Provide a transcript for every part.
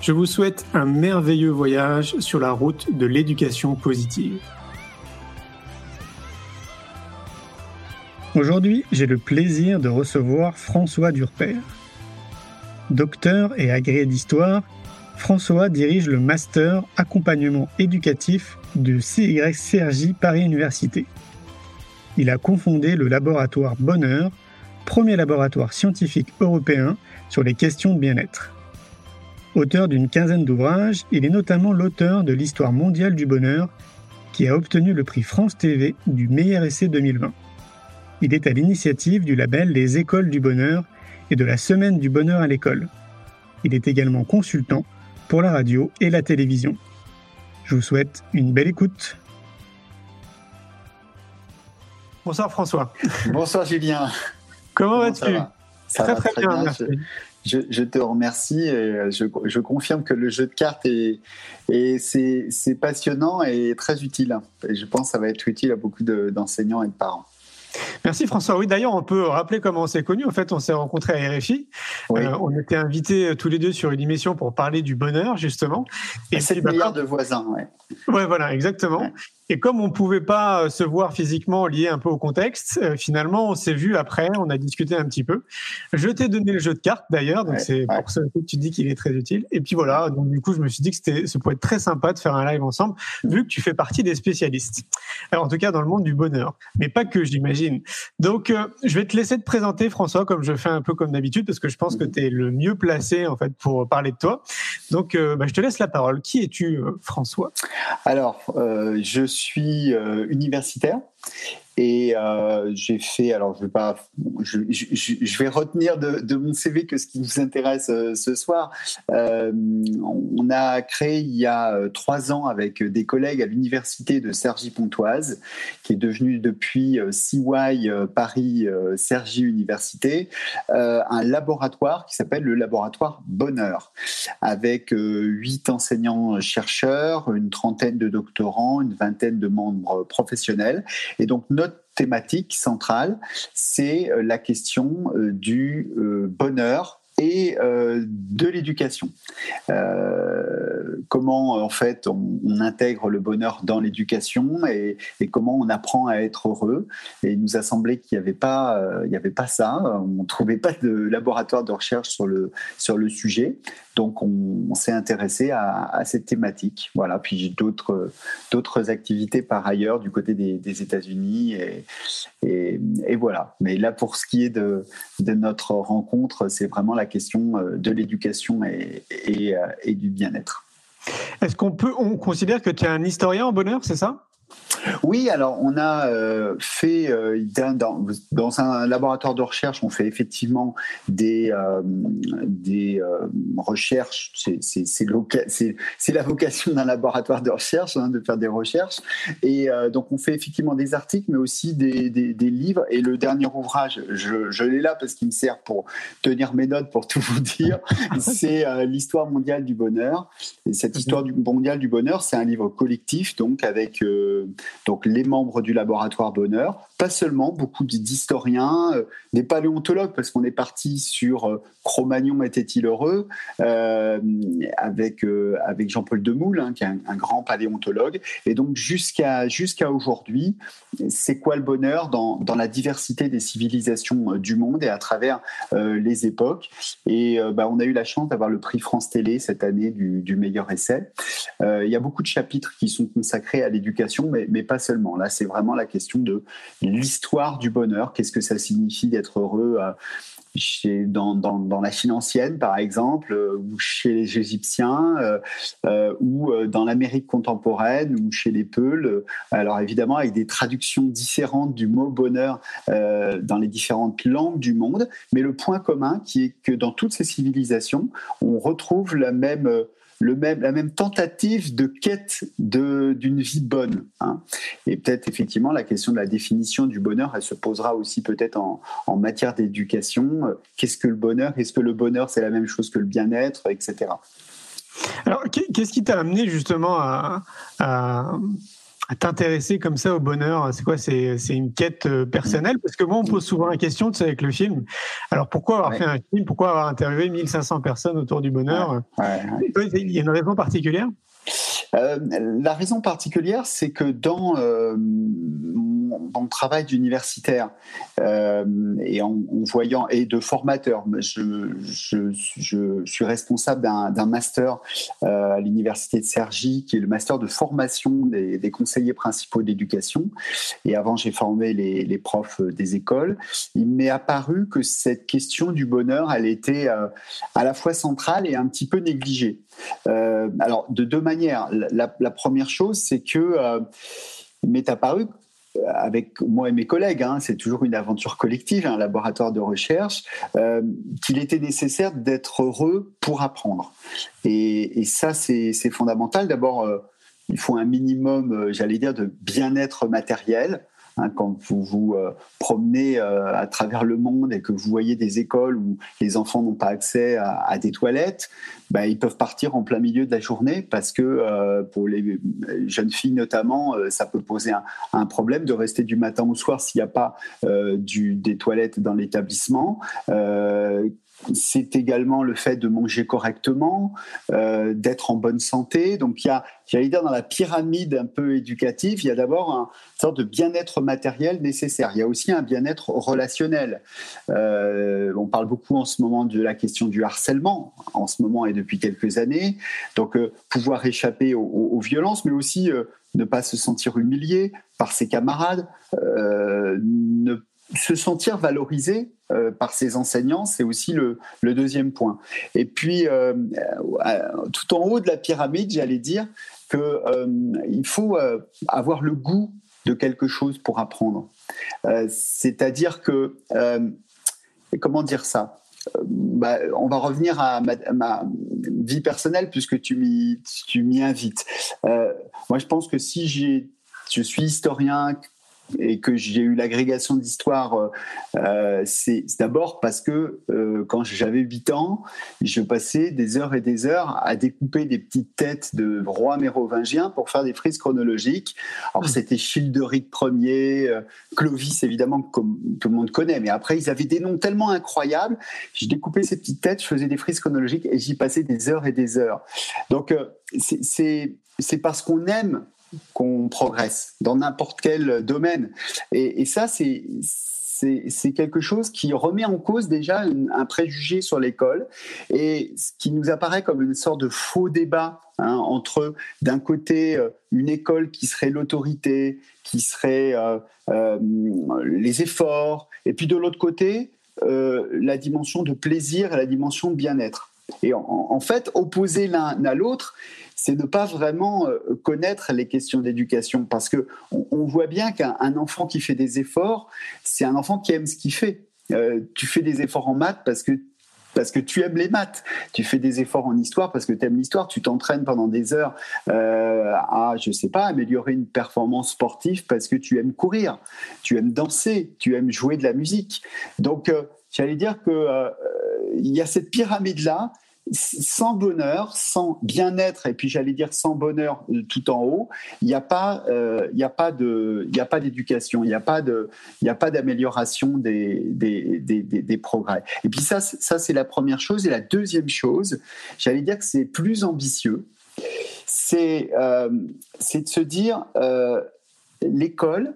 Je vous souhaite un merveilleux voyage sur la route de l'éducation positive. Aujourd'hui, j'ai le plaisir de recevoir François Durper. Docteur et agréé d'histoire, François dirige le master accompagnement éducatif de CYCRJ Paris Université. Il a confondé le laboratoire Bonheur, premier laboratoire scientifique européen sur les questions de bien-être. Auteur d'une quinzaine d'ouvrages, il est notamment l'auteur de l'Histoire mondiale du bonheur, qui a obtenu le prix France TV du meilleur essai 2020. Il est à l'initiative du label Les Écoles du Bonheur et de la Semaine du Bonheur à l'école. Il est également consultant pour la radio et la télévision. Je vous souhaite une belle écoute. Bonsoir François. Bonsoir Julien. Comment, vas-tu? Très très, bien, merci. Je, te remercie et je, confirme que le jeu de cartes est, passionnant et très utile. Je pense que ça va être utile à beaucoup d'enseignants et de parents. Merci François. Oui, d'ailleurs, on peut rappeler comment on s'est connus. En fait, on s'est rencontrés à RFI. Euh, on était invités euh, tous les deux sur une émission pour parler du bonheur, justement. Et, c'est bah, milliards de voisins, ouais. Ouais, voilà, exactement. Et comme on ne pouvait pas euh, se voir physiquement lié un peu au contexte, euh, finalement, on s'est vu après, on a discuté un petit peu. Je t'ai donné le jeu de cartes d'ailleurs, donc c'est pour ça que tu dis qu'il est très utile. Et puis voilà, donc du coup, je me suis dit que c'était, ça pourrait être très sympa de faire un live ensemble, vu que tu fais partie des spécialistes. Alors, en tout cas, dans le monde du bonheur, mais pas que, j'imagine. Donc, euh, je vais te laisser te présenter, François, comme je fais un peu comme d'habitude, parce que je pense que tu es le mieux placé en fait pour parler de toi. Donc, bah, je te laisse la parole. Qui es-tu, François? Alors, je suis euh, universitaire et euh, j'ai fait, alors je vais pas, je, vais retenir de, mon CV que ce qui nous intéresse euh, ce soir. Euh, on a créé il y a trois ans avec des collègues à l'université de Cergy-Pontoise, qui est devenue depuis CY Paris Cergy Université, un laboratoire qui s'appelle le laboratoire Bonheur, avec huit enseignants chercheurs, une trentaine de doctorants, une vingtaine de membres professionnels. Et donc notre thématique centrale, c'est euh, la question euh, du euh, bonheur et de l'éducation. comment en fait on, intègre le bonheur dans l'éducation et, comment on apprend à être heureux. Et il nous a semblé qu'il n'y avait pas, avait pas ça. On ne trouvait pas de laboratoire de recherche sur le sur le sujet. Donc on, s'est intéressé à, cette thématique. Voilà. Puis j'ai d'autres d'autres activités par ailleurs du côté des, États-Unis et, voilà. Mais là pour ce qui est de, notre rencontre, c'est vraiment la question euh, de l'éducation et, et, euh, et du bien-être. Est-ce qu'on peut, on considère que tu es un historien en bonheur, c'est ça? Oui, alors on a euh, fait euh, dans, dans, un laboratoire de recherche, on fait effectivement des, euh, des recherches. C'est la vocation d'un laboratoire de recherche, hein, de faire des recherches. Et donc on fait effectivement des articles, mais aussi des, des, livres. Et le dernier ouvrage, je, je l'ai là parce qu'il me sert pour tenir mes notes, pour tout vous dire. c'est l'histoire mondiale du bonheur. Et cette histoire du, mondiale du bonheur, c'est un livre collectif, donc avec donc les membres du laboratoire Bonheur, pas seulement, beaucoup d'historiens, euh, des paléontologues, parce qu'on est parti sur euh, Cro-Magnon était-il heureux, euh, avec, avec Jean-Paul Demoule, hein, qui est un, grand paléontologue. Et donc jusqu'à aujourd'hui, c'est quoi le bonheur dans, dans, la diversité des civilisations du monde et à travers les époques? Et bah, on a eu la chance d'avoir le prix France Télé cette année du, meilleur essai. il y a beaucoup de chapitres qui sont consacrés à l'éducation, mais, pas seulement. Là, c'est vraiment la question de l'histoire du bonheur. Qu'est-ce que ça signifie d'être heureux chez, dans, dans, la Chine ancienne, par exemple, euh, ou chez les Égyptiens, euh, euh, ou dans l'Amérique contemporaine, ou chez les Peuls. Alors évidemment, avec des traductions différentes du mot bonheur dans les différentes langues du monde, mais le point commun qui est que dans toutes ces civilisations, on retrouve la même le même, la même tentative de quête d'une vie bonne. Hein. Et peut-être effectivement la question de la définition du bonheur, elle se posera aussi peut-être en, en, matière d'éducation. Qu'est-ce que le bonheur? Est-ce que le bonheur c'est la même chose que le bien-être, etc. Alors, qu'est-ce qui t'a amené justement à, à, à t'intéresser comme ça au bonheur C'est quoi C'est une quête euh, personnelle? Parce que moi, on pose souvent la question, tu sais, avec le film. Alors, pourquoi avoir fait un film? Pourquoi avoir interviewé 1500 personnes autour du bonheur? Il y a une raison particulière? Euh, la raison particulière, c'est que dans euh, mon, travail d'universitaire euh, et en, voyant et de formateur, je, suis responsable d'un master à l'université de Cergy, qui est le master de formation des, conseillers principaux d'éducation. Et avant, j'ai formé les, profs des écoles. Il m'est apparu que cette question du bonheur, elle était à la fois centrale et un petit peu négligée. alors, de deux manières la, première chose, c'est que euh, il m'est apparu avec moi et mes collègues, hein, c'est toujours une aventure collective, un laboratoire de recherche, euh, qu'il était nécessaire d'être heureux pour apprendre. Et, ça, c'est fondamental. D'abord, euh, il faut un minimum, j'allais dire, de bien-être matériel. Hein, quand vous vous euh, promenez euh, à travers le monde et que vous voyez des écoles où les enfants n'ont pas accès à, des toilettes, ben, ils peuvent partir en plein milieu de la journée parce que euh, pour les jeunes filles notamment, ça peut poser un, problème de rester du matin au soir s'il n'y a pas des toilettes dans l'établissement c'est également le fait de manger correctement, euh, d'être en bonne santé. Donc il y a, j'allais dire, dans la pyramide un peu éducative, il y a d'abord une sorte de bien-être matériel nécessaire. Il y a aussi un bien-être relationnel. Euh, on parle beaucoup en ce moment de la question du harcèlement, en ce moment et depuis quelques années. Donc euh, pouvoir échapper aux, violences, mais aussi ne pas se sentir humilié par ses camarades, ne se sentir valorisé euh, par ses enseignants, c'est aussi le, deuxième point. Et puis, euh, euh, tout en haut de la pyramide, j'allais dire qu'il faut avoir le goût de quelque chose pour apprendre. C'est-à-dire que, comment dire ça? Bah, on va revenir à ma, vie personnelle puisque tu m'y invites. moi, je pense que si je suis historien, et que j'ai eu l'agrégation d'histoire, euh, euh, c'est d'abord parce que euh, quand j'avais 8 ans, je passais des heures et des heures à découper des petites têtes de rois mérovingiens pour faire des frises chronologiques. Alors hmm. c'était Childeric Ier, Clovis évidemment comme tout le monde connaît, mais après ils avaient des noms tellement incroyables. Je découpais ces petites têtes, je faisais des frises chronologiques et j'y passais des heures et des heures. Donc c'est parce qu'on aime qu'on progresse dans n'importe quel domaine. Et, ça, c'est c'est quelque chose qui remet en cause déjà un préjugé sur l'école et ce qui nous apparaît comme une sorte de faux débat hein, entre d'un côté euh, une école qui serait l'autorité, qui serait euh, euh, les efforts, et puis de l'autre côté la dimension de plaisir et la dimension de bien-être. Et en, fait, opposer l'un à l'autre, c'est ne pas vraiment euh, connaître les questions d'éducation parce que on, voit bien qu'un enfant qui fait des efforts, c'est un enfant qui aime ce qu'il fait. Euh, tu fais des efforts en maths parce que parce que tu aimes les maths. Tu fais des efforts en histoire parce que tu aimes l'histoire. Tu t'entraînes pendant des heures euh, à, je sais pas, améliorer une performance sportive parce que tu aimes courir, tu aimes danser, tu aimes jouer de la musique. Donc, j'allais dire que il y a cette pyramide là sans bonheur, sans bien-être, et puis j'allais dire sans bonheur euh, tout en haut, il n'y a pas, euh, il a pas d'éducation, il n'y a pas d'amélioration des des, des, des, progrès. Et puis ça, ça c'est la première chose. Et la deuxième chose, j'allais dire que c'est plus ambitieux, c'est euh, c'est de se dire l'école,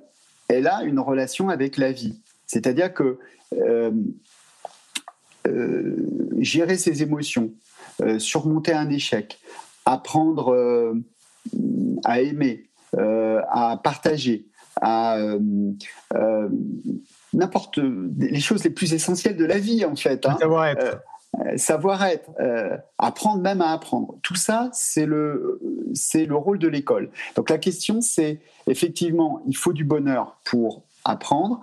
elle a une relation avec la vie. C'est-à-dire que gérer ses émotions, euh, surmonter un échec, apprendre à aimer, à partager, à n'importe les choses les plus essentielles de la vie en fait. Hein. Savoir-être. savoir-être, apprendre même à apprendre. Tout ça, c'est le, c'est le rôle de l'école. Donc la question, c'est effectivement, il faut du bonheur pour apprendre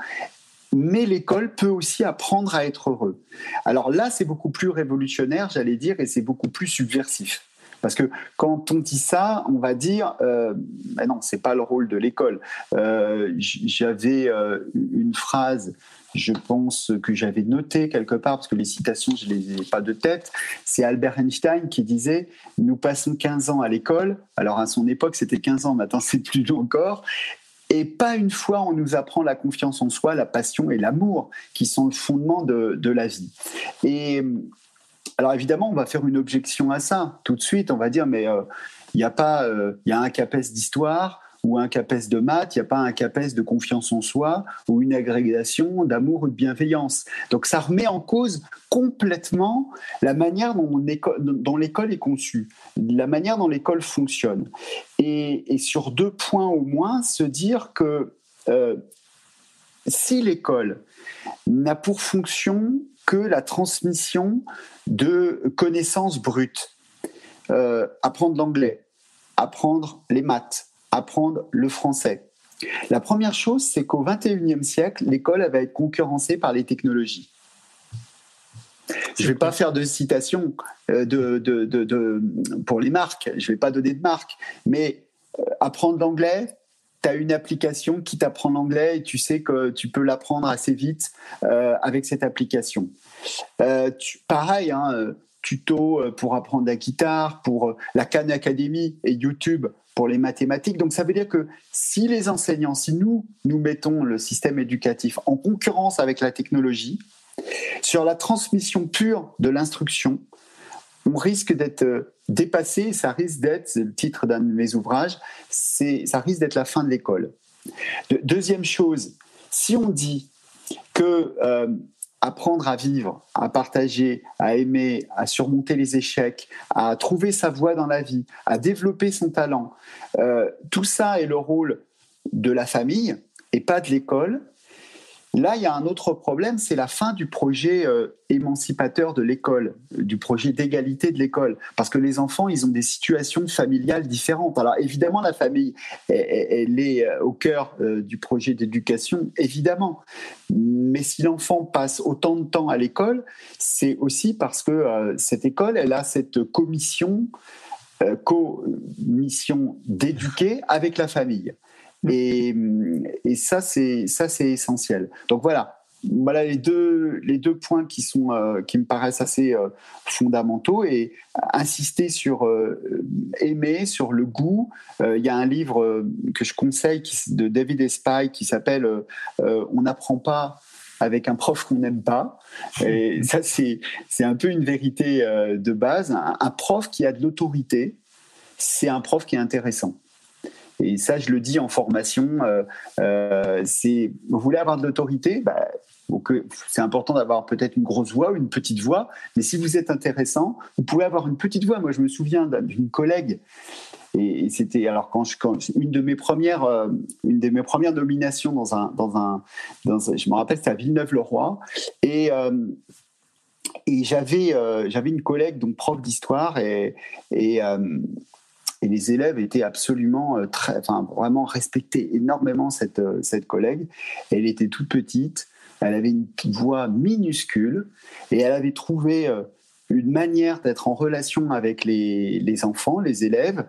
mais l'école peut aussi apprendre à être heureux. Alors là, c'est beaucoup plus révolutionnaire, j'allais dire, et c'est beaucoup plus subversif. Parce que quand on dit ça, on va dire, euh, ben non, c'est pas le rôle de l'école. Euh, j'avais euh, une phrase, je pense que j'avais notée quelque part, parce que les citations, je les ai pas de tête. C'est Albert Einstein qui disait Nous passons 15 ans à l'école. Alors à son époque, c'était 15 ans, maintenant c'est plus long encore. Et pas une fois on nous apprend la confiance en soi, la passion et l'amour, qui sont le fondement de, la vie. Et alors évidemment, on va faire une objection à ça tout de suite. On va dire, mais euh, il n'y a pas, euh, il y a un CAPES d'histoire ou un CAPES de maths, il n'y a pas un CAPES de confiance en soi ou une agrégation d'amour ou de bienveillance. Donc ça remet en cause complètement la manière dont l'école est conçue, la manière dont l'école fonctionne. Et, sur deux points au moins, se dire que euh, si l'école n'a pour fonction que la transmission de connaissances brutes. Euh, apprendre l'anglais, apprendre les maths, apprendre le français. La première chose, c'est qu'au XXIe siècle, l'école va être concurrencée par les technologies. Je ne vais pas faire de citation euh, pour les marques, je ne vais pas donner de marque, mais euh, apprendre l'anglais, tu as une application qui t'apprend l'anglais et tu sais que tu peux l'apprendre assez vite euh, avec cette application. Euh, pareil, hein, tuto pour apprendre la guitare, pour la Khan Academy et YouTube pour les mathématiques. Donc ça veut dire que si les enseignants, si nous, nous mettons le système éducatif en concurrence avec la technologie, sur la transmission pure de l'instruction, on risque d'être dépassé, ça risque d'être, c'est le titre d'un de mes ouvrages, ça risque d'être la fin de l'école. deuxième chose, si on dit que euh, apprendre à vivre, à partager, à aimer, à surmonter les échecs, à trouver sa voie dans la vie, à développer son talent, euh, tout ça est le rôle de la famille et pas de l'école, Là, il y a un autre problème, c'est la fin du projet euh, émancipateur de l'école, du projet d'égalité de l'école, parce que les enfants, ils ont des situations familiales différentes. Alors évidemment, la famille, elle, est euh, au cœur euh, du projet d'éducation, évidemment. Mais si l'enfant passe autant de temps à l'école, c'est aussi parce que cette école, elle a cette commission, commission d'éduquer avec la famille. Et, et ça, c'est ça, c'est essentiel. Donc voilà. Voilà les deux, les deux points qui, sont, euh, qui me paraissent assez euh, fondamentaux et insister sur euh, aimer, sur le goût. Il y a un livre que je conseille qui, de David Espy qui s'appelle On n'apprend pas avec un prof qu'on n'aime pas. Et ça, c'est, c'est un peu une vérité de base. un prof qui a de l'autorité, c'est un prof qui est intéressant. Et ça, je le dis en formation, euh, euh, c'est vous voulez avoir de l'autorité, bah, c'est important d'avoir peut-être une grosse voix ou une petite voix, mais si vous êtes intéressant, vous pouvez avoir une petite voix. Moi, je me souviens d'une collègue, et c'était alors quand, je, une de mes premières, euh, une de mes premières nominations dans un, dans un, je me rappelle, c'était à Villeneuve-le-Roi, et et j'avais j'avais une collègue donc prof d'histoire et et les élèves étaient absolument euh, très, enfin vraiment respectaient énormément cette euh, cette collègue. Elle était toute petite, elle avait une voix minuscule et elle avait trouvé euh, une manière d'être en relation avec les, les enfants, les élèves,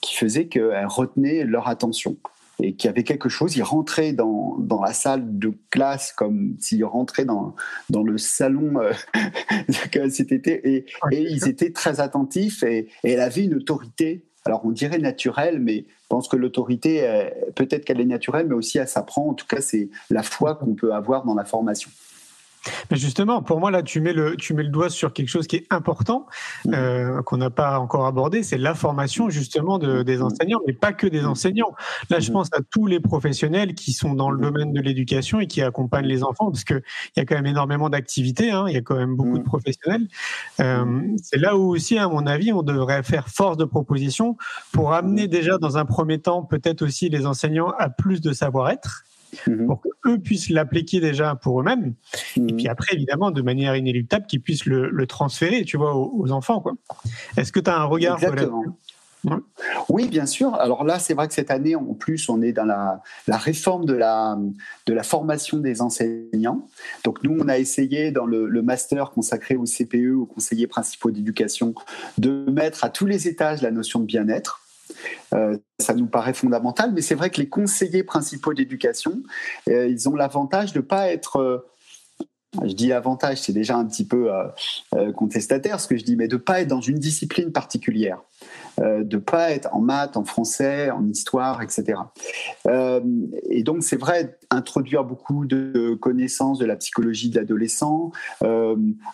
qui faisait qu'elle retenait leur attention et qu'il y avait quelque chose, ils rentraient dans, dans la salle de classe comme s'ils rentraient dans, dans le salon cet été et, et, ils étaient très attentifs et, et, elle avait une autorité alors on dirait naturel, mais je pense que l'autorité, euh, peut-être qu'elle est naturelle, mais aussi elle s'apprend. En tout cas, c'est la foi qu'on peut avoir dans la formation. Mais justement, pour moi, là, tu mets le, tu mets le doigt sur quelque chose qui est important, mmh. euh, qu'on n'a pas encore abordé, c'est la formation justement de, des mmh. enseignants, mais pas que des mmh. enseignants. Là, je pense à tous les professionnels qui sont dans le domaine de l'éducation et qui accompagnent les enfants, parce qu'il y a quand même énormément d'activités, hein, il y a quand même beaucoup de professionnels. Euh, c'est là où aussi, à mon avis, on devrait faire force de proposition pour amener déjà dans un premier temps peut-être aussi les enseignants à plus de savoir-être Mhm. pour qu'eux puissent l'appliquer déjà pour eux-mêmes. Et mhm. puis après, évidemment, de manière inéluctable, qu'ils puissent le, transférer, tu vois, aux, enfants. Quoi. Est-ce que tu as un regard Exactement. Oui, bien sûr. Alors là, c'est vrai que cette année, en plus, on est dans la, réforme de la, de la formation des enseignants. Donc nous, on a essayé dans le, le master consacré au CPE, aux conseillers principaux d'éducation, de mettre à tous les étages la notion de bien-être. Euh, ça nous paraît fondamental, mais c'est vrai que les conseillers principaux d'éducation, euh, ils ont l'avantage de ne pas être euh, je dis avantage, c'est déjà un petit peu contestataire ce que je dis, mais de ne pas être dans une discipline particulière, de ne pas être en maths, en français, en histoire, etc. et donc c'est vrai, introduire beaucoup de connaissances de la psychologie de l'adolescent,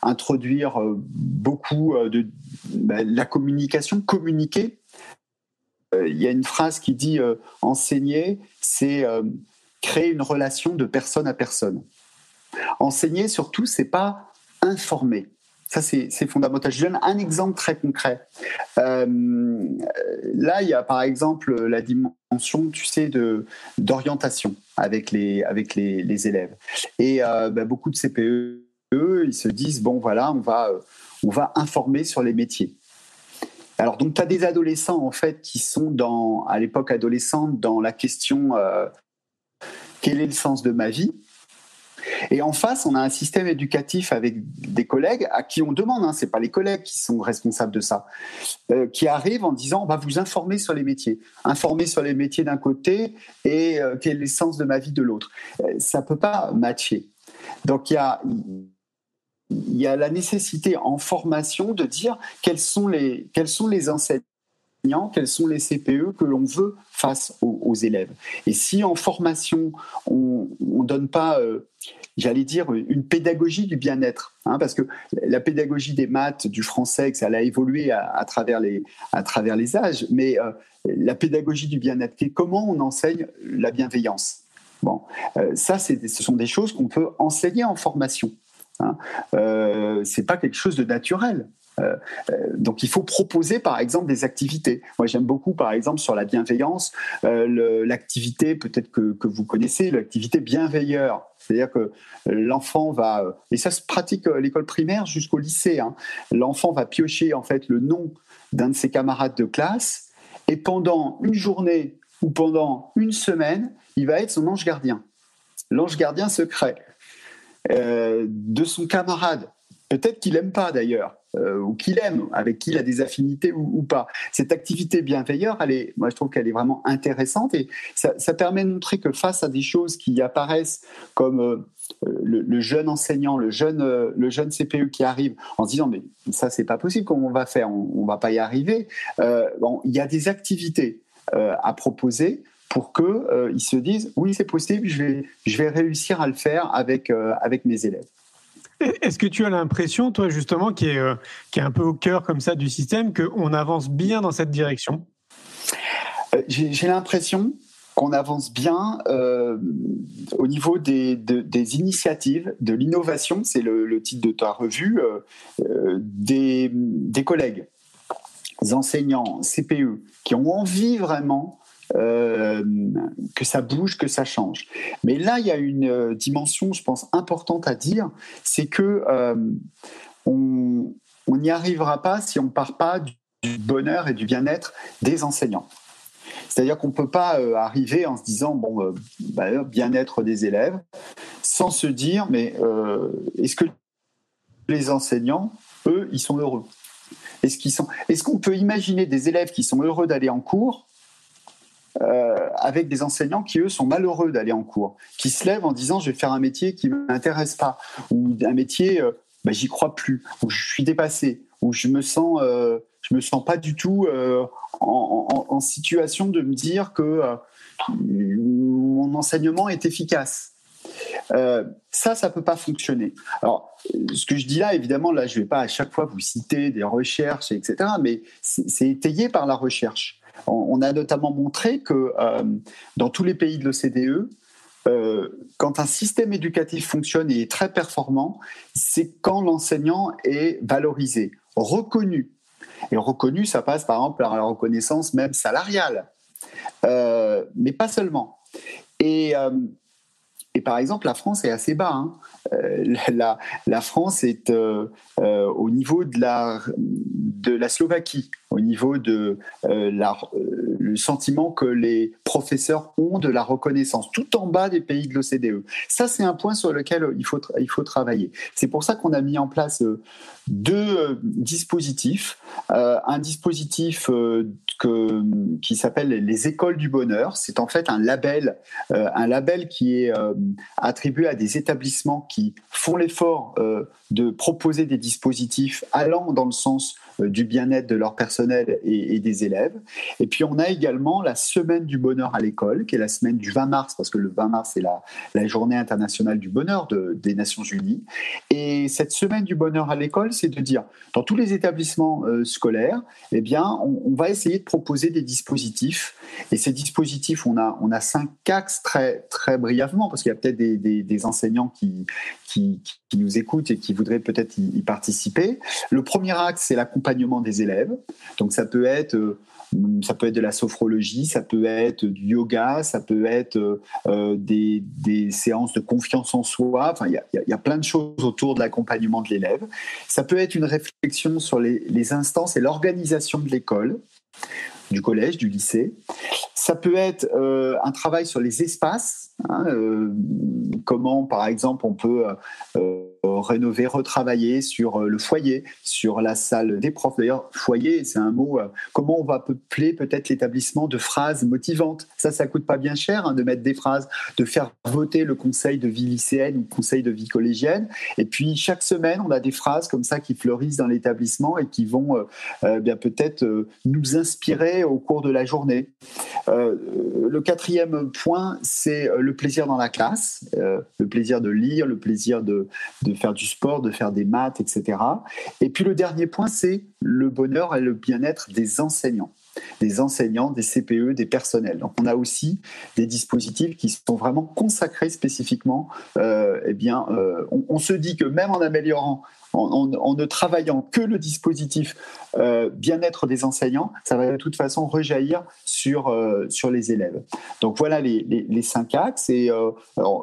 introduire beaucoup de ben, la communication, communiquer, il y a une phrase qui dit euh, enseigner, c'est euh, créer une relation de personne à personne. Enseigner, surtout, c'est pas informer. Ça, c'est fondamental. Je donne un exemple très concret. là, il y a par exemple la dimension, tu sais, d'orientation avec les, élèves. Et bah, beaucoup de CPE, ils se disent, bon, voilà, on va informer sur les métiers. Alors, donc, tu as des adolescents, en fait, qui sont, dans, à l'époque adolescente, dans la question euh, quel est le sens de ma vie? Et en face, on a un système éducatif avec des collègues à qui on demande, hein, c'est pas les collègues qui sont responsables de ça, euh, qui arrivent en disant on va vous informer sur les métiers, informer sur les métiers d'un côté et euh, quel est le sens de ma vie de l'autre. ça peut pas matcher. Donc il y a il y a la nécessité en formation de dire quels sont les, quels sont les enseignants, quels sont les CPE que l'on veut face aux, élèves. Et si en formation, on ne donne pas, euh, j'allais dire, une pédagogie du bien-être, hein, parce que la pédagogie des maths, du français, ça a évolué à, travers, les, à travers les âges, mais euh, la pédagogie du bien-être, comment on enseigne la bienveillance Bon, euh, ça, ce sont des choses qu'on peut enseigner en formation. Hein. Euh, c'est pas quelque chose de naturel. Euh, euh, donc il faut proposer par exemple des activités. Moi j'aime beaucoup par exemple sur la bienveillance l'activité peut-être que, vous connaissez, l'activité bienveilleur. C'est-à-dire que l'enfant va, et ça se pratique à l'école primaire jusqu'au lycée, hein. l'enfant va piocher en fait le nom d'un de ses camarades de classe et pendant une journée ou pendant une semaine, il va être son ange gardien. L'ange gardien secret. Euh, de son camarade. Peut-être qu'il n'aime pas d'ailleurs, euh, ou qu'il aime, avec qui il a des affinités ou, pas. Cette activité bienveilleur, elle moi je trouve qu'elle est vraiment intéressante et ça, permet de montrer que face à des choses qui apparaissent comme euh, le, jeune enseignant, le jeune, le jeune CPE qui arrive en se disant mais ça c'est pas possible, comment on va faire, on, va pas y arriver. il y a des activités à proposer pour qu'ils euh, se disent oui c'est possible, je vais, je vais réussir à le faire avec, euh, avec mes élèves. Est-ce que tu as l'impression, toi justement, qui est, euh, qui est un peu au cœur comme ça du système, qu'on avance bien dans cette direction? J'ai l'impression qu'on avance bien au niveau des, des initiatives, de l'innovation, c'est le, titre de ta revue, des, des collègues, enseignants, CPE, qui ont envie vraiment euh, que ça bouge, que ça change. Mais là, il y a une euh, dimension, je pense, importante à dire, c'est que euh, on n'y arrivera pas si on ne part pas du, bonheur et du bien-être des enseignants. C'est-à-dire qu'on ne peut pas arriver en se disant, bon, bah, bien-être des élèves, sans se dire, mais est-ce que les enseignants, eux, ils sont heureux? Est-ce qu'ils sont Est-ce qu'on peut imaginer des élèves qui sont heureux d'aller en cours euh, avec des enseignants qui, eux, sont malheureux d'aller en cours, qui se lèvent en disant je vais faire un métier qui ne m'intéresse pas, ou un métier, euh, bah, j'y crois plus, ou je suis dépassé, ou je me sens, euh, je me sens pas du tout en, situation de me dire que mon enseignement est efficace. Euh, ça, ça peut pas fonctionner. Alors, ce que je dis là, évidemment, là, je vais pas à chaque fois vous citer des recherches, etc., mais c'est étayé par la recherche. On, a notamment montré que euh, dans tous les pays de l'OCDE, euh, quand un système éducatif fonctionne et est très performant, c'est quand l'enseignant est valorisé, reconnu. Et reconnu, ça passe par exemple par la reconnaissance même salariale, euh, mais pas seulement. Et, par exemple, la France est assez bas. Hein. La, France est au niveau de la Slovaquie, au niveau de la, le sentiment que les professeurs ont de la reconnaissance, tout en bas des pays de l'OCDE. Ça, c'est un point sur lequel il faut, il faut travailler. C'est pour ça qu'on a mis en place euh, deux euh, dispositifs. Euh, un dispositif que, qui s'appelle les écoles du bonheur. C'est en fait un label, un label qui est attribué à des établissements qui font l'effort de proposer des dispositifs allant dans le sens du bien-être de leur personnel et, des élèves. Et puis on a également la semaine du bonheur à l'école, qui est la semaine du 20 mars, parce que le 20 mars c'est la, la, journée internationale du bonheur de, des Nations Unies. Et cette semaine du bonheur à l'école, c'est de dire, dans tous les établissements euh, scolaires, eh bien, on, on, va essayer de proposer des dispositifs. Et ces dispositifs, on a, on a cinq axes très, très brièvement, parce qu'il y a peut-être des, des, des, enseignants qui, qui, qui, nous écoutent et qui voudraient peut-être y, y participer. Le premier axe, c'est l'accompagnement des élèves. Donc ça peut être euh, ça peut être de la sophrologie, ça peut être du yoga, ça peut être euh, des, des, séances de confiance en soi. Enfin, il y, y a, plein de choses autour de l'accompagnement de l'élève. Ça peut être une réflexion sur les, les instances et l'organisation de l'école du collège, du lycée. Ça peut être euh, un travail sur les espaces, hein, comment par exemple on peut rénover, retravailler sur le foyer, sur la salle des profs. D'ailleurs, foyer, c'est un mot, comment on va peupler peut-être l'établissement de phrases motivantes. Ça, ça coûte pas bien cher hein, de mettre des phrases, de faire voter le conseil de vie lycéenne ou le conseil de vie collégienne. Et puis chaque semaine, on a des phrases comme ça qui fleurissent dans l'établissement et qui vont bien peut-être nous inspirer au cours de la journée. Euh, le quatrième point, c'est euh, le plaisir dans la classe, euh, le plaisir de lire, le plaisir de, faire du sport, de faire des maths, etc. Et puis le dernier point, c'est le bonheur et le bien-être des enseignants des enseignants, des CPE, des personnels. Donc on a aussi des dispositifs qui sont vraiment consacrés spécifiquement. Euh, eh bien, on, on, se dit que même en améliorant en, ne travaillant que le dispositif euh, bien-être des enseignants, ça va de toute façon rejaillir sur, euh, sur les élèves. Donc voilà les, les, cinq axes. Et euh,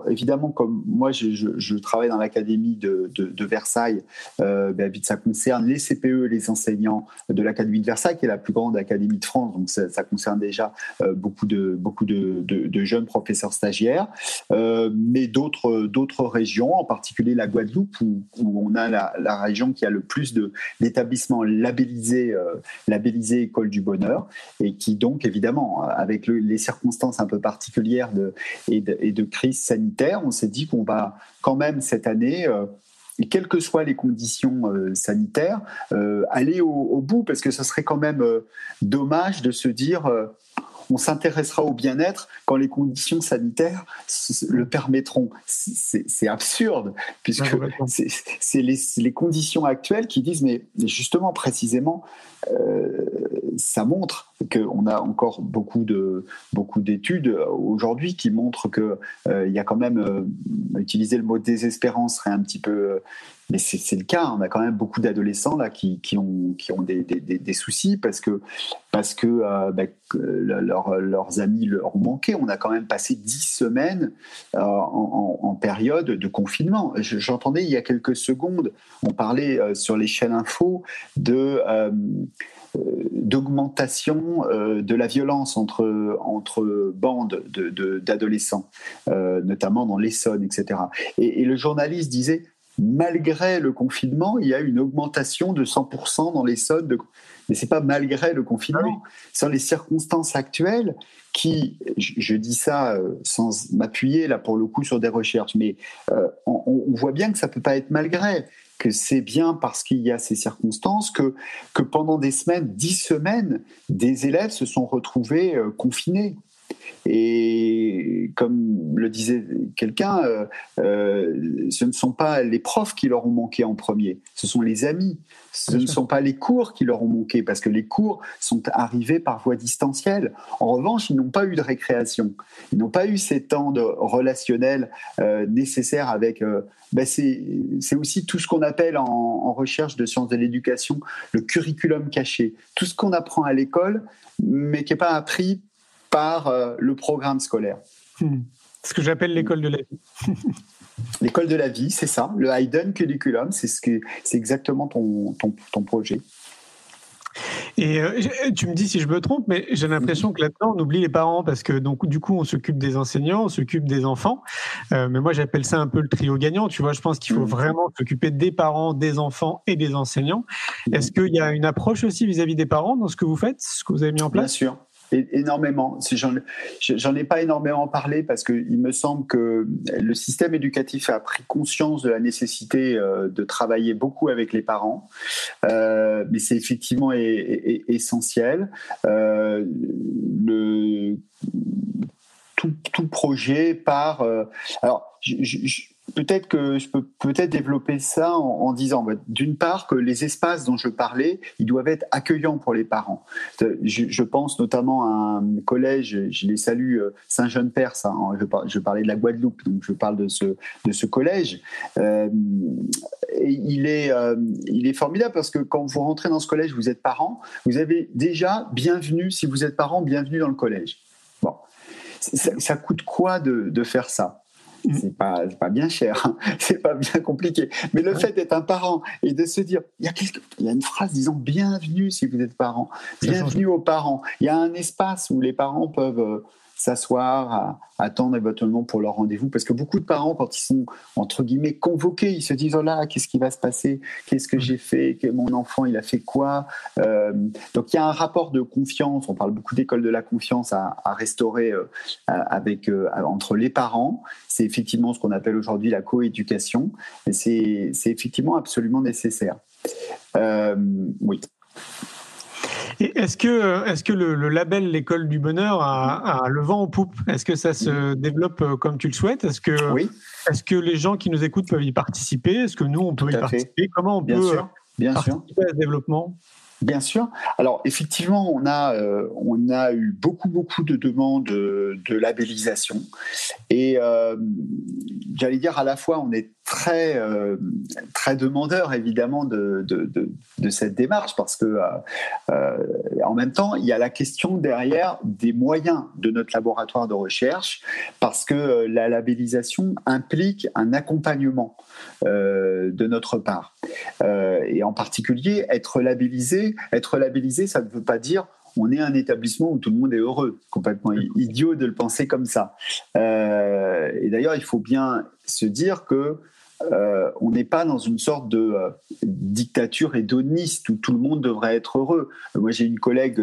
évidemment, comme moi je, travaille dans l'académie de, de, Versailles, ben, ça concerne les CPE, les enseignants de l'académie de Versailles, qui est la plus grande académie de France. Donc ça, concerne déjà beaucoup, de, beaucoup de, de jeunes professeurs stagiaires, mais d'autres régions, en particulier la Guadeloupe, où, où on a la, la région qui a le plus d'établissements labellisés, euh, labellisés École du Bonheur, et qui donc, évidemment, avec les circonstances un peu particulières de, et, de, crise sanitaire, on s'est dit qu'on va quand même cette année... Euh, quelles que soient les conditions euh, sanitaires, aller au, au, bout, parce que ce serait quand même dommage de se dire on s'intéressera au bien-être quand les conditions sanitaires le permettront. C'est absurde, puisque c'est les, conditions actuelles qui disent, mais justement, précisément, euh, ça montre qu'on a encore beaucoup de beaucoup d'études aujourd'hui qui montrent que euh, il y a quand même euh, utiliser le mot désespérance serait un petit peu mais c'est le cas. On a quand même beaucoup d'adolescents là qui, qui, ont, qui ont des, des, des, soucis parce que, parce que euh, bah, leur, leurs amis leur ont manqué. On a quand même passé dix semaines euh, en, période de confinement. J'entendais il y a quelques secondes, on parlait euh, sur les chaînes info de d'augmentation de la violence entre, entre bandes d'adolescents, de, notamment dans l'Essonne, etc. Et, et, le journaliste disait malgré le confinement, il y a une augmentation de 100% dans les soldes. De... Mais c'est pas malgré le confinement, ah Ce sont les circonstances actuelles qui, je, dis ça euh, sans m'appuyer là pour le coup sur des recherches, mais euh, on, voit bien que ça peut pas être malgré, que c'est bien parce qu'il y a ces circonstances que, pendant des semaines, dix semaines, des élèves se sont retrouvés euh, confinés Et comme le disait quelqu'un, euh, euh, ce ne sont pas les profs qui leur ont manqué en premier, ce sont les amis. Ce ne sont pas les cours qui leur ont manqué, parce que les cours sont arrivés par voie distancielle. En revanche, ils n'ont pas eu de récréation. Ils n'ont pas eu ces temps de relationnel euh, nécessaires avec... Ben c'est aussi tout ce qu'on appelle en, en, recherche de sciences de l'éducation le curriculum caché. Tout ce qu'on apprend à l'école, mais qui n'est pas appris par euh, le programme scolaire. Hmm. Ce que j'appelle l'école de la vie. l'école de la vie, c'est ça. Le Hayden Curriculum, c'est ce que, c'est exactement ton, ton, ton projet. Et euh, tu me dis si je me trompe, mais j'ai l'impression que là-dedans, on oublie les parents parce que donc du coup, on s'occupe des enseignants, on s'occupe des enfants. Euh, mais moi, j'appelle ça un peu le trio gagnant. Tu vois, je pense qu'il faut mmh. vraiment s'occuper des parents, des enfants et des enseignants. Est-ce qu'il y a une approche aussi vis-à-vis des parents dans ce que vous faites, ce que vous avez mis en place? Bien sûr énormément. J'en ai pas énormément parlé parce qu'il me semble que le système éducatif a pris conscience de la nécessité euh, de travailler beaucoup avec les parents, euh, mais c'est effectivement essentiel. Euh, tout, projet par. alors, je, peut-être que je peux peut-être développer ça en, disant, bah, d'une part, que les espaces dont je parlais, ils doivent être accueillants pour les parents. Je, pense notamment à un collège, je les salue, euh, Saint-Jean-Perse, hein, je, parlais de la Guadeloupe, donc je parle de ce, de ce collège. Euh, il, est, euh, il est formidable parce que quand vous rentrez dans ce collège, vous êtes parent, vous avez déjà bienvenue, si vous êtes parent, bienvenue dans le collège. Bon. Ça, coûte quoi de, de faire ça? C'est pas pas bien cher, hein. c'est pas bien compliqué. Mais le fait d'être un parent et de se dire, il y a il y a une phrase disant bienvenue si vous êtes parent, bienvenue aux parents. Il y a un espace où les parents peuvent euh, s'asseoir, attendre éventuellement pour leur rendez-vous. Parce que beaucoup de parents, quand ils sont, entre guillemets, convoqués, ils se disent, oh là, qu'est-ce qui va se passer? Qu'est-ce que j'ai fait? Mon enfant, il a fait quoi? Euh, Donc il y a un rapport de confiance, on parle beaucoup d'école de la confiance à, restaurer euh, avec, euh, entre les parents. C'est effectivement ce qu'on appelle aujourd'hui la coéducation. Et c'est effectivement absolument nécessaire. oui. Est-ce que, est que le, label L'école du bonheur a, le vent en poupe? Est-ce que ça se développe euh, comme tu le souhaites? Est-ce que, oui. est que les gens qui nous écoutent peuvent y participer? Est-ce que nous, on peut y participer? Comment on Bien peut sûr. Bien participer à ce développement? Bien sûr. Alors effectivement, on a euh, on a eu beaucoup beaucoup de demandes de, labellisation. Et euh, j'allais dire à la fois on est très euh, très demandeur évidemment de, de, de, cette démarche parce que en même temps il y a la question derrière des moyens de notre laboratoire de recherche parce que la labellisation implique un accompagnement de notre part et en particulier être labellisé être labellisé, ça ne veut pas dire on est un établissement où tout le monde est heureux. Complètement idiot de le penser comme ça. Euh, et d'ailleurs, il faut bien se dire que euh, on n'est pas dans une sorte de euh, dictature hédoniste où tout le monde devrait être heureux. Moi, j'ai une collègue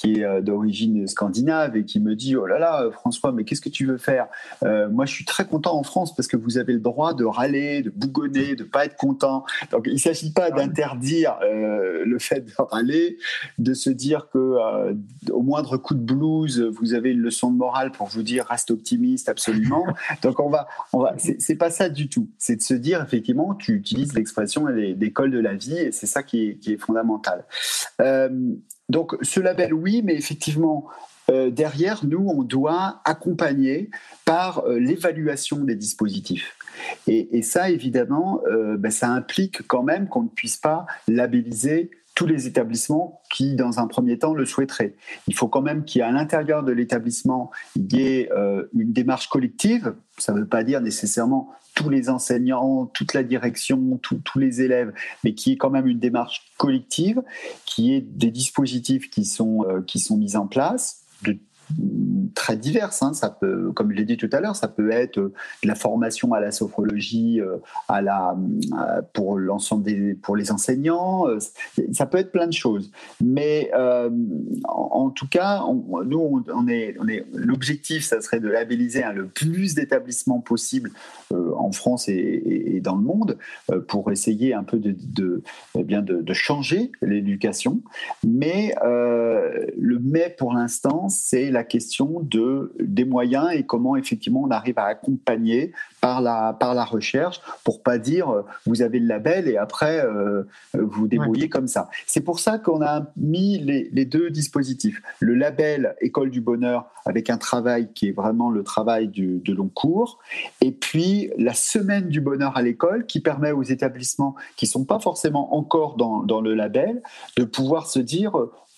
qui est euh, d'origine scandinave et qui me dit oh là là François mais qu'est-ce que tu veux faire? Euh, moi je suis très content en France parce que vous avez le droit de râler de bougonner de pas être content. Donc il s'agit pas d'interdire euh, le fait de râler de se dire que au moindre coup de blues vous avez une leçon de morale pour vous dire reste optimiste absolument. Donc on va on va c'est pas ça du tout. C'est de se dire effectivement tu utilises l'expression d'école de la vie et c'est ça qui est, qui est fondamental donc ce label, oui, mais effectivement, euh, derrière, nous, on doit accompagner par euh, l'évaluation des dispositifs. Et, ça, évidemment, euh, ben, ça implique quand même qu'on ne puisse pas labelliser tous les établissements qui, dans un premier temps, le souhaiteraient. Il faut quand même qu'il y ait à l'intérieur de l'établissement, il y ait une démarche collective. Ça ne veut pas dire nécessairement tous les enseignants, toute la direction, tous les élèves, mais qui est quand même une démarche collective, qui est des dispositifs qui sont, euh, qui sont mis en place de très diverses. Hein. Ça peut, comme je l'ai dit tout à l'heure, ça peut être euh, de la formation à la sophrologie, euh, à la, euh, pour l'ensemble des, pour les enseignants. Ça peut être plein de choses. Mais en, tout cas, nous, on est, l'objectif, ça serait de labelliser le plus d'établissements possible en France et, dans le monde pour essayer un peu de, de, eh bien de, de changer l'éducation. Mais le mais pour l'instant, c'est la question de, des moyens et comment effectivement on arrive à accompagner par la, par la recherche pour pas dire euh, vous avez le label et après euh, vous débrouillez comme ça. C'est pour ça qu'on a mis les, les, deux dispositifs. Le label École du Bonheur avec un travail qui est vraiment le travail du, de long cours et puis la semaine du bonheur à l'école qui permet aux établissements qui sont pas forcément encore dans, dans le label de pouvoir se dire